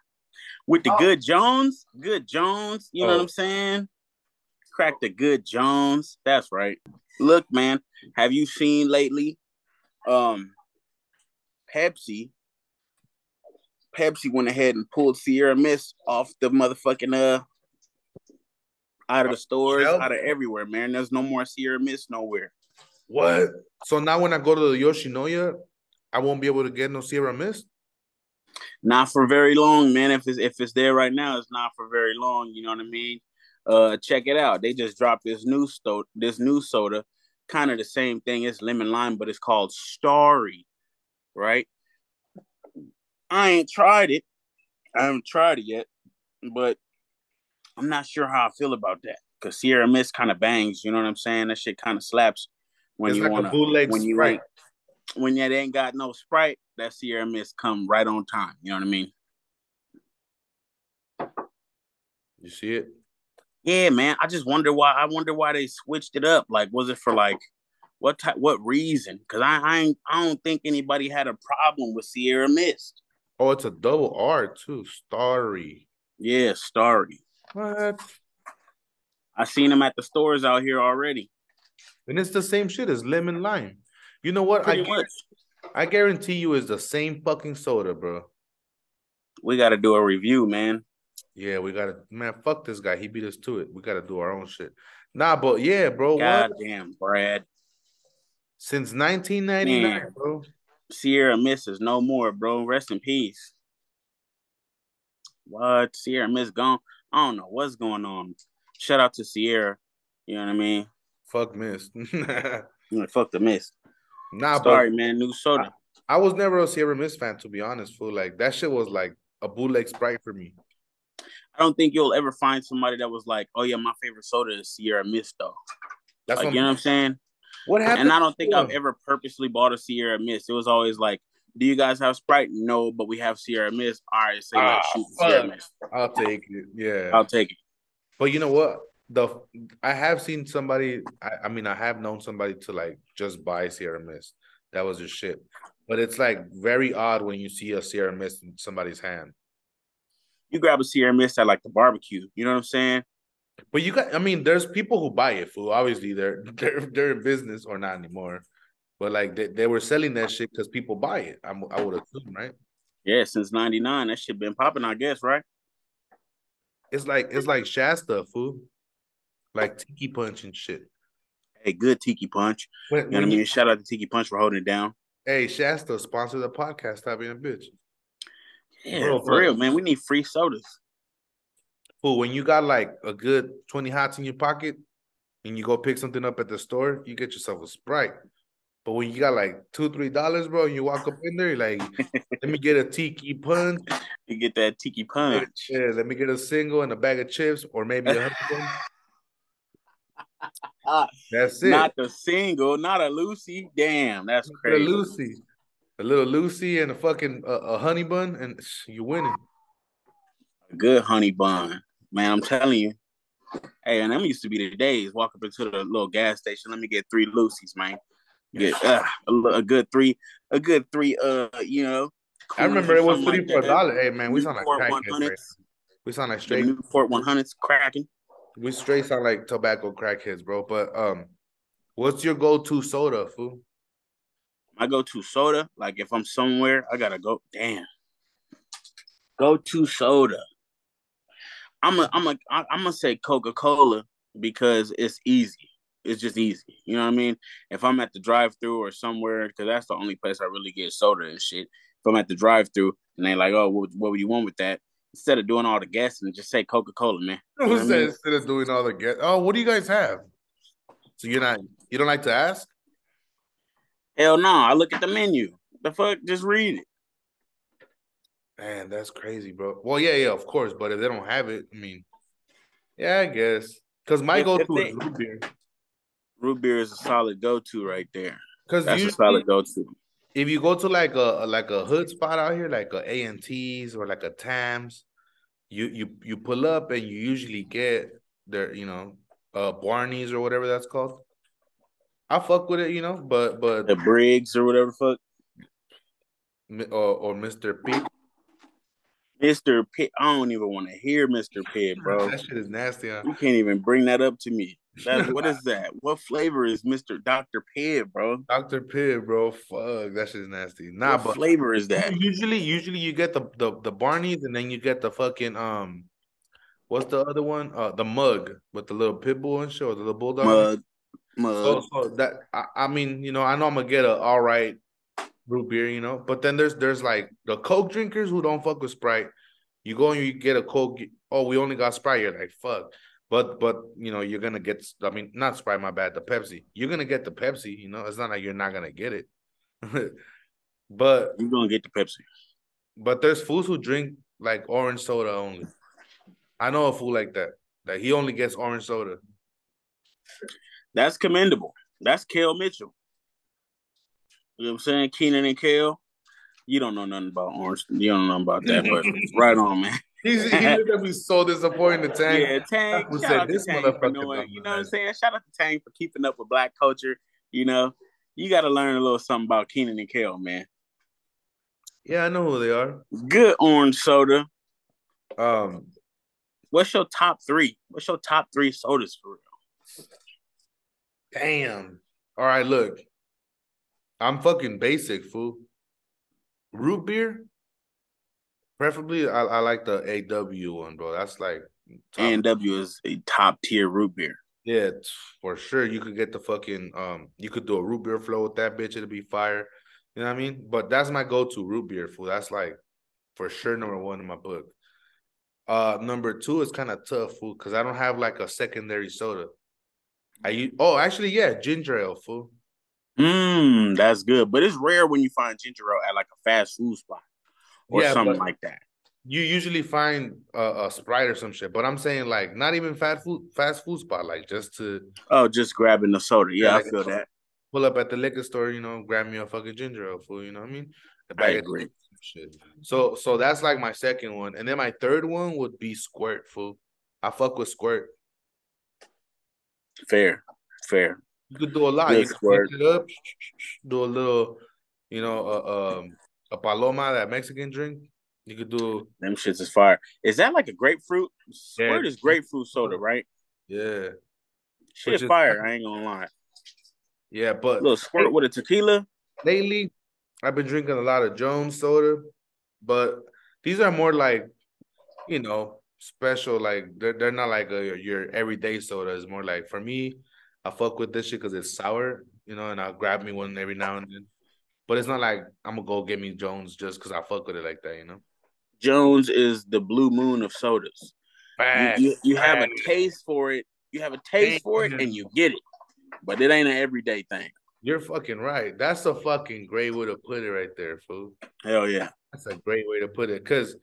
With the Oh. good Jones, good Jones, you know what Oh. I'm saying? Crack the good Jones. That's right. Look, man, have you seen lately? Um Pepsi. Pepsi went ahead and pulled Sierra Mist off the motherfucking uh out of the stores, Shelf? out of everywhere, man. There's no more Sierra Mist nowhere. What? So now when I go to the Yoshinoya, I won't be able to get no Sierra Mist? Not for very long, man. If it's if it's there right now, it's not for very long. You know what I mean? Uh, check it out. They just dropped this new sto- this new soda, kind of the same thing as lemon lime, but it's called Starry, right? I ain't tried it. I haven't tried it yet, but I'm not sure how I feel about that. Cause Sierra Mist kind of bangs. You know what I'm saying? That shit kind of slaps when it's you like want to when you Sprite. ain't when you ain't got no Sprite. That Sierra Mist come right on time. You know what I mean? You see it? Yeah, man. I just wonder why. I wonder why they switched it up. Like, was it for like what type? What reason? Because I, I, ain't, I don't think anybody had a problem with Sierra Mist. Oh, it's a double R too. Starry. Yeah, Starry. What? I seen them at the stores out here already. And it's the same shit as lemon lime. You know what? I, Pretty guar- much. I guarantee you it's the same fucking soda, bro. We got to do a review, man. Yeah, we gotta man, fuck this guy. He beat us to it. We gotta do our own shit. Nah, but yeah, bro. God What? damn, Brad. Since 1999, Man. bro. Sierra misses no more, bro. Rest in peace. What? Sierra Miss gone? I don't know what's going on. Shout out to Sierra. You know what I mean? Fuck mist. [LAUGHS] Yeah, Fuck the mist. Nah, Sorry, but man. New soda. I was never a Sierra Mist fan, to be honest, fool. Like that shit was like a bootleg sprite for me. I don't think you'll ever find somebody that was like, "Oh yeah, my favorite soda is Sierra Mist," though. That's like, what you know what I'm saying? What happened? And I don't think I've ever purposely bought a Sierra Mist. It was always like, "Do you guys have Sprite?" No, but we have Sierra Mist. All right, say Ah, let's shoot Sierra. Mist. I'll take it. Yeah. I'll take it. But you know what? The I have seen somebody. I, I mean, I have known somebody to like just buy Sierra Mist. That was just shit. But it's like very odd when you see a Sierra Mist in somebody's hand. You grab a Sierra Mist at like the barbecue. You know what I'm saying? But you got. I mean, there's people who buy it. Fool. Obviously, they're [LAUGHS] they're they're in business or not anymore. But like they, they were selling that shit because people buy it. I'm, I would assume, right? Yeah, since '99, that shit been popping. I guess, right? It's like it's like Shasta, fool. Like tiki punch and shit. Hey, good Tiki Punch. When, You know what I when you- mean? Shout out to Tiki Punch for holding it down. hey, Shasta sponsor the podcast. Stop being a bitch. Yeah, Bro, for bro. real, man. We need free sodas. Fool, when you got like a good 20 hots in your pocket and you go pick something up at the store, you get yourself a Sprite. But when you got like two, three dollars, bro, and you walk up in there, you're like, [LAUGHS] let me get a tiki punch. You get that Tiki Punch. Yeah, let me get a single and a bag of chips, or maybe a hundred. That's it. Not the single, not a Lucy. Damn, that's crazy. a. Lucy, a little Lucy, and a fucking uh, a honey bun, and you winning. A Good honey bun. Man, I'm telling you. Hey, and them used to be the days. Walk up into the little gas station. Let me get three Lucy's, man. Get uh, a, a good three, a good three. Uh, you know. I remember it was three like for a dollar. Hey man, we sound like crackheads. Right? 100s. We sound like The straight. Newport 100s cracking. We straight sound like tobacco crackheads, bro. But um, what's your go-to soda, fool? My go-to soda, like if I'm somewhere, I gotta go. Damn. Go-to soda. I'm a, I'm a, I'm gonna say Coca-Cola because it's easy. It's just easy. You know what I mean? If I'm at the drive-through or somewhere, because that's the only place I really get soda and shit. If I'm at the drive-through and they like, oh, what, what would you want with that? Instead of doing all the guessing, just say Coca-Cola, man. [LAUGHS] You know what I mean? instead of doing all the get? Oh, what do you guys have? So you're not you don't like to ask? Hell no! I look at the menu. The fuck? Just read it. Man, that's crazy, bro. Well, yeah, yeah, of course. But if they don't have it, I mean, yeah, I guess. Because my If- go-to is root beer. Root beer is a solid go-to right there. Because That's a usually, solid go-to. If you go to like a like a hood spot out here, like a A and T's or like a Tams, you you you pull up and you usually get their you know uh Barney's or whatever that's called. I fuck with it, you know, but but the Briggs or whatever fuck. Or, or Mr. P. Mr. Pibb. I don't even want to hear Mr. Pibb, bro. that shit is nasty. Huh? You can't even bring that up to me. That, [LAUGHS] what is that? What flavor is Mr. Dr. Pibb, bro? Dr. Pibb, bro. Fuck, that shit is nasty. Nah, what but flavor is that? Usually, usually you get the, the the Barneys and then you get the fucking um, what's the other one? Uh, the mug with the little pit bull and shit, or the little bulldog. Mug, mug. So, so that I, I mean, you know, I know I'm gonna get a all right root beer, you know, but then there's there's like the Coke drinkers who don't fuck with Sprite. You go and you get a Coke. Oh, we only got Sprite. You're like, fuck. But but you know you're gonna get. I mean, not Sprite. My bad. The Pepsi. You're gonna get the Pepsi. You know, it's not like you're not gonna get it. [LAUGHS] but you're gonna get the Pepsi. But there's fools who drink like orange soda only. I know a fool like that. That he only gets orange soda. That's commendable. That's Kel Mitchell. You know what I'm saying? Kenan and Kel. You don't know nothing about orange. You don't know about that, but [LAUGHS] right on, man. He's he [LAUGHS] gonna be so disappointed in Tang. Yeah, Tang. Who said this Tang motherfucker? You know, you know what I'm saying? Shout out to Tang for keeping up with black culture. You know, you got to learn a little something about Kenan and Kel, man. Yeah, I know who they are. Good orange soda. Um, what's your top three? What's your top three sodas for real? Damn. All right, look. I'm fucking basic, fool. Root beer, Preferably, I, I like the AW one, bro. That's like AW is a top tier root beer. Yeah, for sure. You could get the fucking um. You could do a root beer flow with that bitch. It'd be fire. You know what I mean? But that's my go-to root beer food. That's like for sure number one in my book. Uh, number two is kind of tough food because I don't have like a secondary soda. I oh actually yeah ginger ale food. Mmm, that's good, but it's rare when you find ginger ale at like a fast food spot or yeah, something like that. You usually find a, a, Sprite or some shit, but I'm saying like not even fast food fast food spot, like just to oh, just grabbing the soda. Yeah, yeah I feel that. Pull up at the liquor store, you know, grab me a fucking ginger ale food. You know what I mean? I agree. Shit. So so that's like my second one, and then my third one would be Squirt food. I fuck with Squirt. Fair, fair. You could do a lot. Good you could it up, do a little, you know, uh, um, a paloma, that Mexican drink. You could do them shits is fire. Is that like a grapefruit? Squirt yeah. is grapefruit soda, right? Yeah. Shit is fire. I ain't gonna lie. Yeah, but a little squirt with a tequila. Lately, I've been drinking a lot of Jones soda, but these are more like, you know, special. Like they're they're not like a, your everyday soda. It's more like for me, I fuck with this shit because it's sour, you know, and I'll grab me one every now and then. But it's not like I'm gonna go get me Jones just because I fuck with it like that, you know. Jones is the blue moon of sodas. You, you, you have a taste for it. You have a taste for it, and you get it. But it ain't an everyday thing. You're fucking right. That's a fucking great way to put it right there, fool. Hell yeah. That's a great way to put it. Cause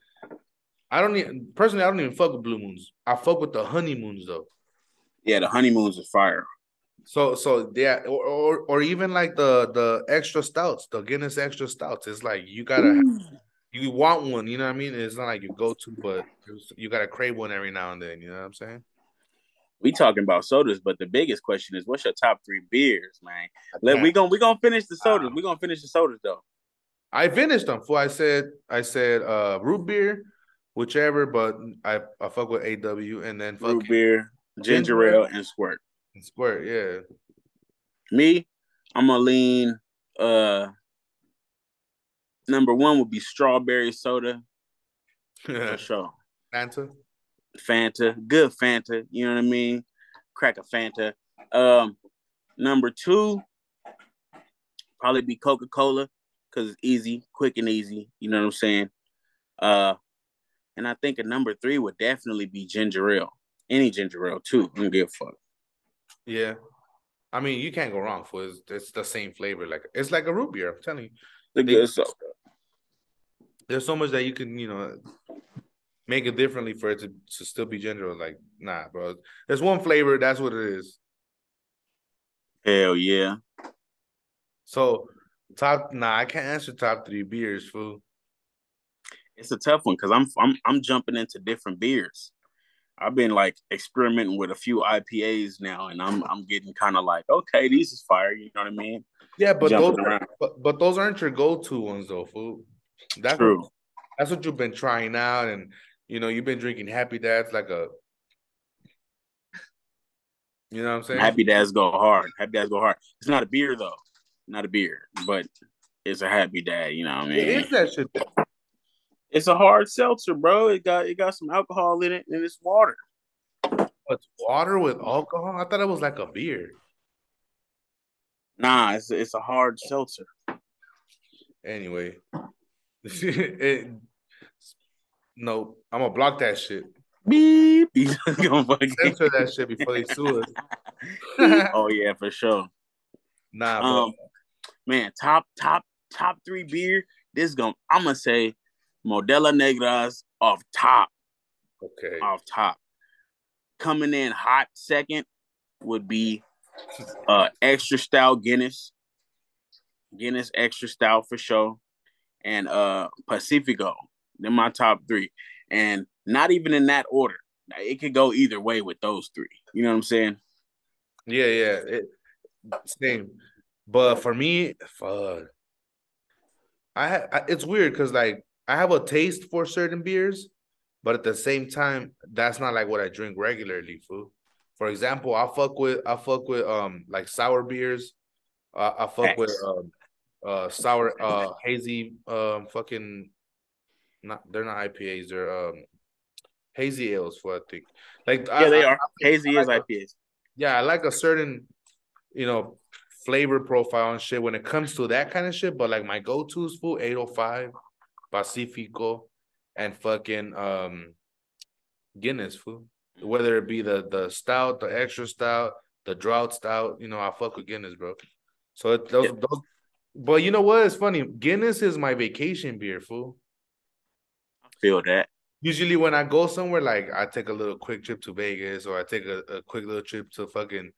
I don't even personally I don't even fuck with blue moons. I fuck with the honeymoons though. Yeah, the honeymoons are fire. So so yeah, or, or, or even like the the extra stouts, the Guinness extra stouts. It's like you gotta have, you want one, you know what I mean? It's not like you go to, but you gotta crave one every now and then. You know what I'm saying? We talking about sodas, but the biggest question is, what's your top three beers, man? Let we gonna we gonna finish the sodas. Uh, we gonna finish the sodas though. I finished them. For I said I said uh root beer, whichever, but I I fuck with AW and then root beer, ginger, ginger ale, and squirt. Squirt, yeah. Me, I'm gonna lean. Uh, number one would be strawberry soda. For [LAUGHS] sure. Fanta. Fanta, good Fanta. You know what I mean? Crack a Fanta. Um, number two, probably be Coca Cola because it's easy, quick and easy. You know what I'm saying? Uh, and I think a number three would definitely be ginger ale. Any ginger ale too. I don't give a fuck. Yeah. I mean, you can't go wrong for it's, it's the same flavor. Like it's like a root beer. I'm telling you. The good stuff. There's so much that you can, you know, make it differently for it to, to still be ginger. Like, nah, bro. There's one flavor, that's what it is. Hell yeah. So top nah, I can't answer top three beers, fool. it's a tough one because I'm I'm I'm jumping into different beers. I've been like experimenting with a few IPAs now, and I'm I'm getting kind of like, okay, these is fire. You know what I mean? Yeah, but those are, but, but those aren't your go-to ones though, fool. That's True. What, that's what you've been trying out, and you know you've been drinking Happy Dads like a. You know what I'm saying? Happy Dads go hard. Happy Dads go hard. It's not a beer though, not a beer, but it's a Happy Dad. You know what I mean? It is that shit. It's a hard seltzer, bro. It got it got some alcohol in it, and it's water. It's water with alcohol. I thought it was like a beer. Nah, it's it's a hard seltzer. Anyway, [LAUGHS] it, no, I'm gonna block that shit. Beep. [LAUGHS] gonna censor that shit before they sue us. [LAUGHS] oh yeah, for sure. Nah, um, man, top top top three beer. This to, I'm gonna say Modelo Negras off top. Okay. Off top. Coming in hot second would be uh extra stout Guinness. Guinness extra stout for sure. And uh Pacifico. They're my top three. And not even in that order. It could go either way with those three. You know what I'm saying? Yeah, yeah. It, same. But for me, fuck. I, I it's weird because like I have a taste for certain beers, but at the same time, that's not like what I drink regularly. Food. For example, I fuck with I fuck with um like sour beers. Uh, I fuck X. with um uh sour uh hazy um fucking not they're not IPAs they're um hazy ales for I think like yeah I, they are I, hazy is like IPAs. yeah, I like a certain you know flavor profile and shit when it comes to that kind of shit. But like my go tos food 805, Pacifico, and fucking um Guinness food. Whether it be the the stout, the extra stout, the drought stout, you know, I fuck with Guinness, bro. So it, those, yeah. those, but you know what? It's funny. Guinness is my vacation beer, fool. I feel that. Usually when I go somewhere, like I take a little quick trip to Vegas, or I take a, a quick little trip to fucking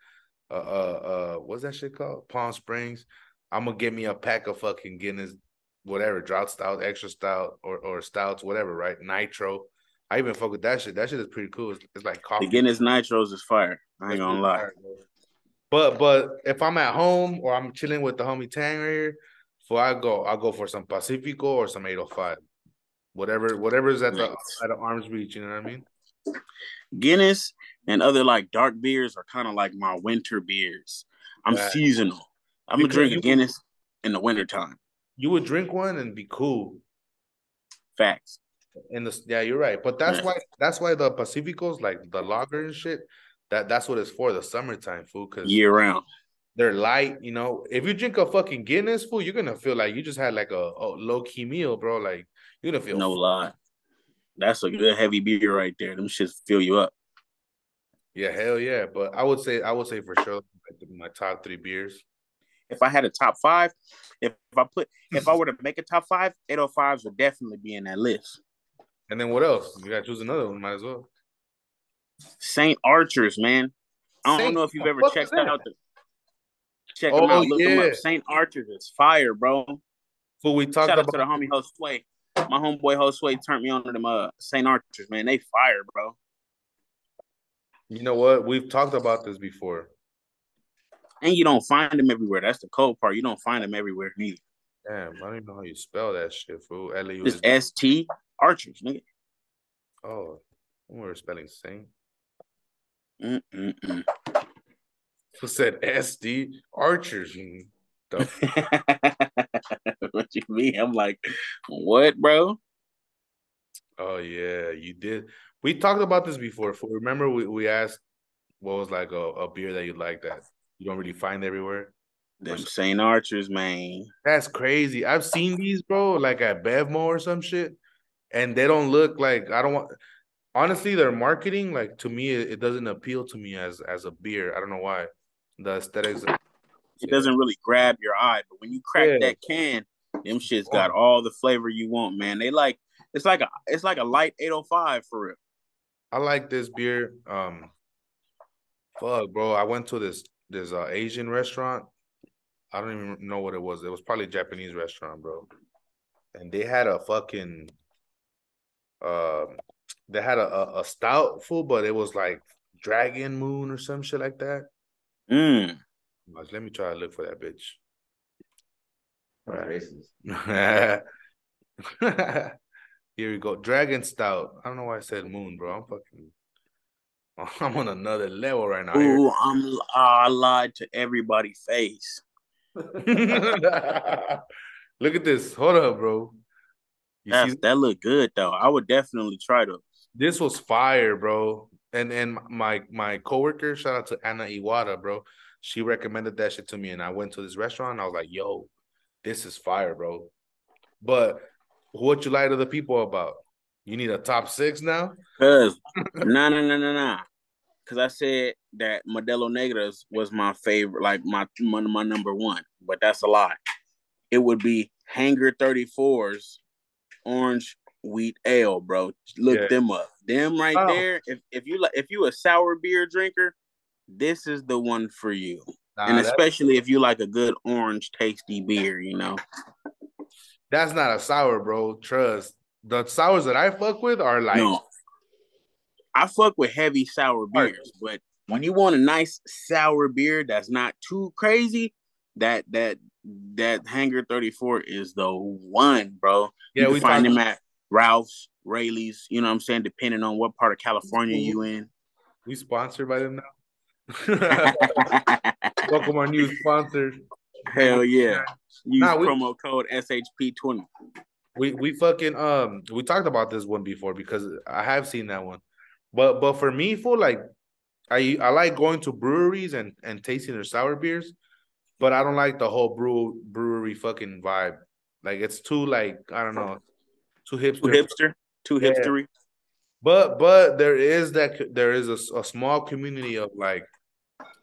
uh, uh, uh, what's that shit called? Palm Springs. I'm gonna get me a pack of fucking Guinness, whatever, drought stout, extra stout, or or stouts, whatever, right? Nitro. I even fuck with that shit. That shit is pretty cool. It's, it's like coffee. The Guinness Nitros is fire. I ain't gonna lie. Fire, but but if I'm at home or I'm chilling with the homie Tang right here, for I go, I'll go for some Pacifico or some 805. Whatever, whatever is at the at the arm's reach, you know what I mean? Guinness and other like dark beers are kind of like my winter beers. I'm yeah. seasonal. I'm because gonna drink a Guinness in the wintertime. You would drink one and be cool. Facts. In the yeah, you're right. But that's yeah. why that's why the Pacificos, like the lager and shit, that that's what it's for, the summertime food. Cause year round. They're light, you know. If you drink a fucking Guinness food, you're gonna feel like you just had like a, a low key meal, bro. Like you're gonna feel no lie. That's a good heavy beer right there. Them shits fill you up. Yeah, hell yeah. But I would say I would say for sure my top three beers. If I had a top five, if, if I put if I [LAUGHS] were to make a top five, 805s would definitely be in that list. And then what else? You gotta choose another one, might as well. St. Archers, man. I don't know if you've ever checked that out. The, check oh, them out. Look yeah. them up. St. Archers is fire, bro. But we talked Shout about out to the homie Josue. My homeboy Josue turned me on to them uh, St. Archers, man. They fire, bro. You know what? We've talked about this before. And you don't find them everywhere. That's the cold part. You don't find them everywhere neither. Damn, I don't even know how you spell that shit, fool. It's S T Archers, nigga. Oh, we were spelling same. Mm-mm-mm. Who said S D Archers? [LAUGHS] what you mean? I'm like, what, bro? Oh yeah, you did. We talked about this before. Remember, we, we asked what was like a, a beer that you like that you don't really find everywhere. Them St. Archers, man. That's crazy. I've seen these, bro, like at Bevmo or some shit, and they don't look like I don't want. Honestly, their marketing, like to me, it, doesn't appeal to me as as a beer. I don't know why. The aesthetics. It yeah. doesn't really grab your eye, but when you crack yeah. that can, them shits got all the flavor you want, man. They like it's like a it's like a light 805 for real. I like this beer. Um, fuck, bro. I went to this this uh, Asian restaurant. I don't even know what it was. It was probably a Japanese restaurant, bro. And they had a fucking um, they had a, a, a stout food, but it was like Dragon Moon or some shit like that. Mm. Let me try to look for that bitch. Right. Racist. [LAUGHS] Here we go. Dragon Stout. I don't know why I said moon, bro. I'm fucking [LAUGHS] I'm on another level right now. Ooh, I'm oh, I lied to everybody's face. [LAUGHS] Look at this. Hold up, bro. That, that look good though. I would definitely try to. This was fire, bro. And and my my coworker, shout out to Anna Iwata, bro. She recommended that shit to me, and I went to this restaurant. I was like, "Yo, this is fire, bro." But what you lie to the people about? You need a top six now? Cause no, no, no, no, no. Cause I said that Modelo Negras was my favorite, like my my, my number one, but that's a lie. It would be Hangar 34's Orange Wheat Ale, bro. Look yeah. them up. Them right oh. there. If if you like, if you a sour beer drinker, this is the one for you. Nah, and especially if you like a good orange tasty beer, you know. That's not a sour, bro. Trust. The sours that I fuck with are like no. I fuck with heavy sour beers, but when you want a nice sour beer that's not too crazy, that that that Hangar 34 is the one, bro. Yeah, you we find them at Ralph's, Raley's, you know what I'm saying, depending on what part of California you in. We sponsored by them now. [LAUGHS] Welcome our new sponsor. Hell yeah. Use nah, we, promo code SHP20. We we fucking um we talked about this one before because I have seen that one. But but for me, for like I I like going to breweries and and tasting their sour beers, but I don't like the whole brew brewery fucking vibe. Like it's too like I don't know, too hipster. Too hipster. Too yeah. hipstery. But but there is that there is a, a small community of like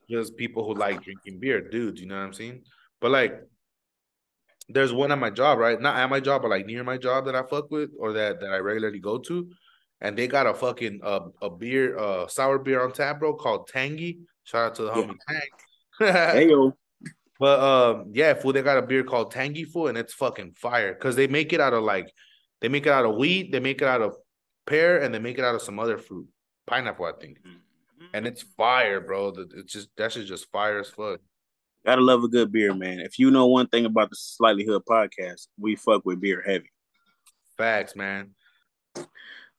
just people who like drinking beer, dudes. You know what I'm saying? But like, there's one at my job, right? Not at my job, but like near my job that I fuck with or that that I regularly go to, and they got a fucking uh, a beer, uh, sour beer on tap, bro, called Tangy. Shout out to the homie yeah. Tank. hey yo. [LAUGHS] But um, yeah, fool, they got a beer called Tangy Fool, and it's fucking fire because they make it out of like, they make it out of wheat, they make it out of pear, and they make it out of some other fruit, pineapple, I think. Mm-hmm. And it's fire, bro. It's just that shit's just fire as fuck. Gotta love a good beer, man. If you know one thing about the Slightly Hood podcast, we fuck with beer heavy. Facts, man.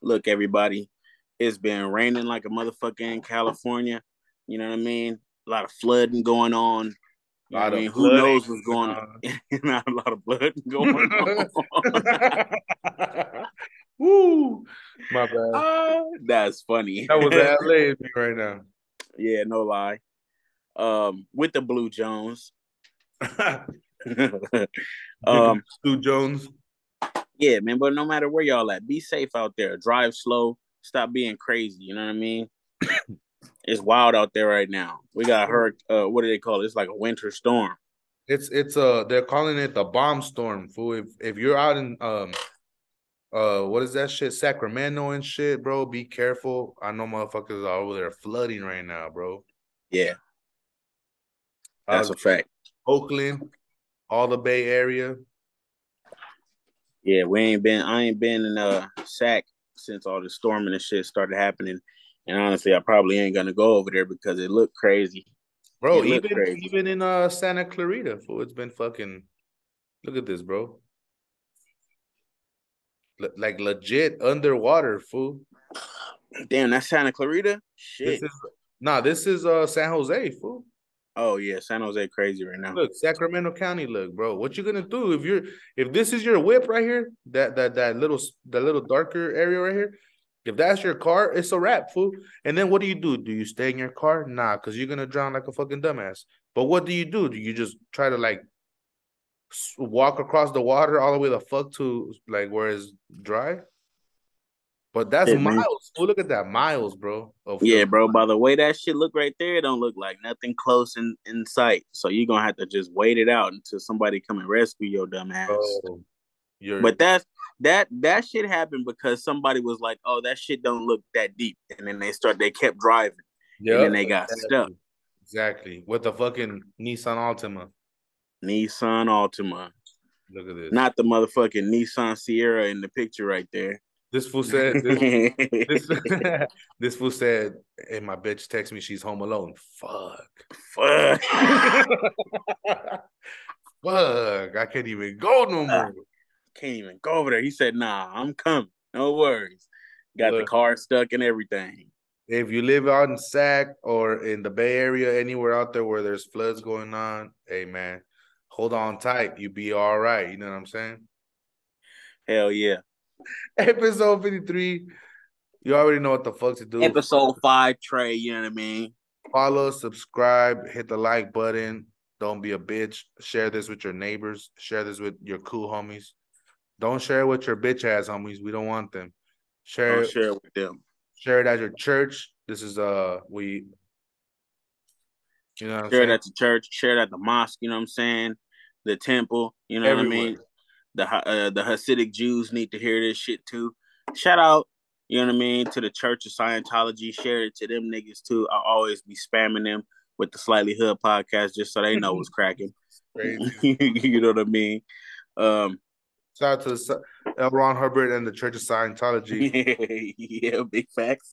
Look, everybody, it's been raining like a motherfucker in California. You know what I mean? A lot of flooding going on. You know I mean, who knows what's going on? [LAUGHS] Not a lot of blood going [LAUGHS] on. [LAUGHS] Woo! My bad. Uh, that's funny. That was ad right now. Yeah, no lie um, with the Blue Jones. [LAUGHS] um, Blue Jones. Yeah, man. But no matter where y'all at, be safe out there. Drive slow. Stop being crazy. You know what I mean? [LAUGHS] it's wild out there right now. We got hurt. Uh, what do they call it? It's like a winter storm. It's it's uh they're calling it the bomb storm. Fool. If if you're out in um uh what is that shit Sacramento and shit, bro, be careful. I know motherfuckers are over there flooding right now, bro. Yeah, that's uh, a fact. Oakland, all the Bay Area. Yeah, we ain't been. I ain't been in a sack since all the storming and shit started happening. And honestly, I probably ain't gonna go over there because it looked crazy. Bro, even crazy. even in uh Santa Clarita, fool, it's been fucking. Look at this, bro. L- like legit underwater, fool. Damn, that's Santa Clarita. Shit. This is, nah, this is uh San Jose, fool. Oh yeah, San Jose crazy right now. Look, Sacramento County, look, bro. What you gonna do if you're if this is your whip right here, that that that little that little darker area right here? If that's your car, it's a wrap, fool. And then what do you do? Do you stay in your car? Nah, because you're gonna drown like a fucking dumbass. But what do you do? Do you just try to like walk across the water all the way the fuck to like where it's dry? But that's yeah, miles. Oh, look at that miles, bro. yeah, bro. By the way that shit look right there, it don't look like nothing close in, in sight. So you're gonna have to just wait it out until somebody come and rescue your dumb ass. Oh, but that's that that shit happened because somebody was like, "Oh, that shit don't look that deep," and then they start they kept driving, yep, and then they got exactly. stuck. Exactly with the fucking Nissan Altima. Nissan Altima. Look at this. Not the motherfucking Nissan Sentra in the picture right there. This fool said this, [LAUGHS] this, [LAUGHS] this fool said, "Hey, my bitch text me she's home alone." Fuck. Fuck. [LAUGHS] Fuck. I can't even go no more. Can't even go over there. He said, "Nah, I'm coming. No worries." Got the car stuck and everything. If you live out in Sac or in the Bay Area, anywhere out there where there's floods going on, hey man, hold on tight. You be all right. You know what I'm saying? Hell yeah. [LAUGHS] Episode 53. You already know what the fuck to do. Episode five, Trey. You know what I mean? Follow, subscribe, hit the like button. Don't be a bitch. Share this with your neighbors. Share this with your cool homies. Don't share it with your bitch ass homies. We don't want them. Share Don't it, share it with them. share it at your church. This is uh we you know what I'm Share it at the church. Share it at the mosque. You know what I'm saying? The temple. You know what I mean? The uh, the Hasidic Jews need to hear this shit too. Shout out, you know what I mean, to the Church of Scientology. Share it to them niggas too. I always be spamming them with the Slightly Hood podcast just so they know what's cracking. [LAUGHS] [LAUGHS] You know what I mean? Um, Shout out to the, L. Ron Hubbard and the Church of Scientology. [LAUGHS] yeah, big facts.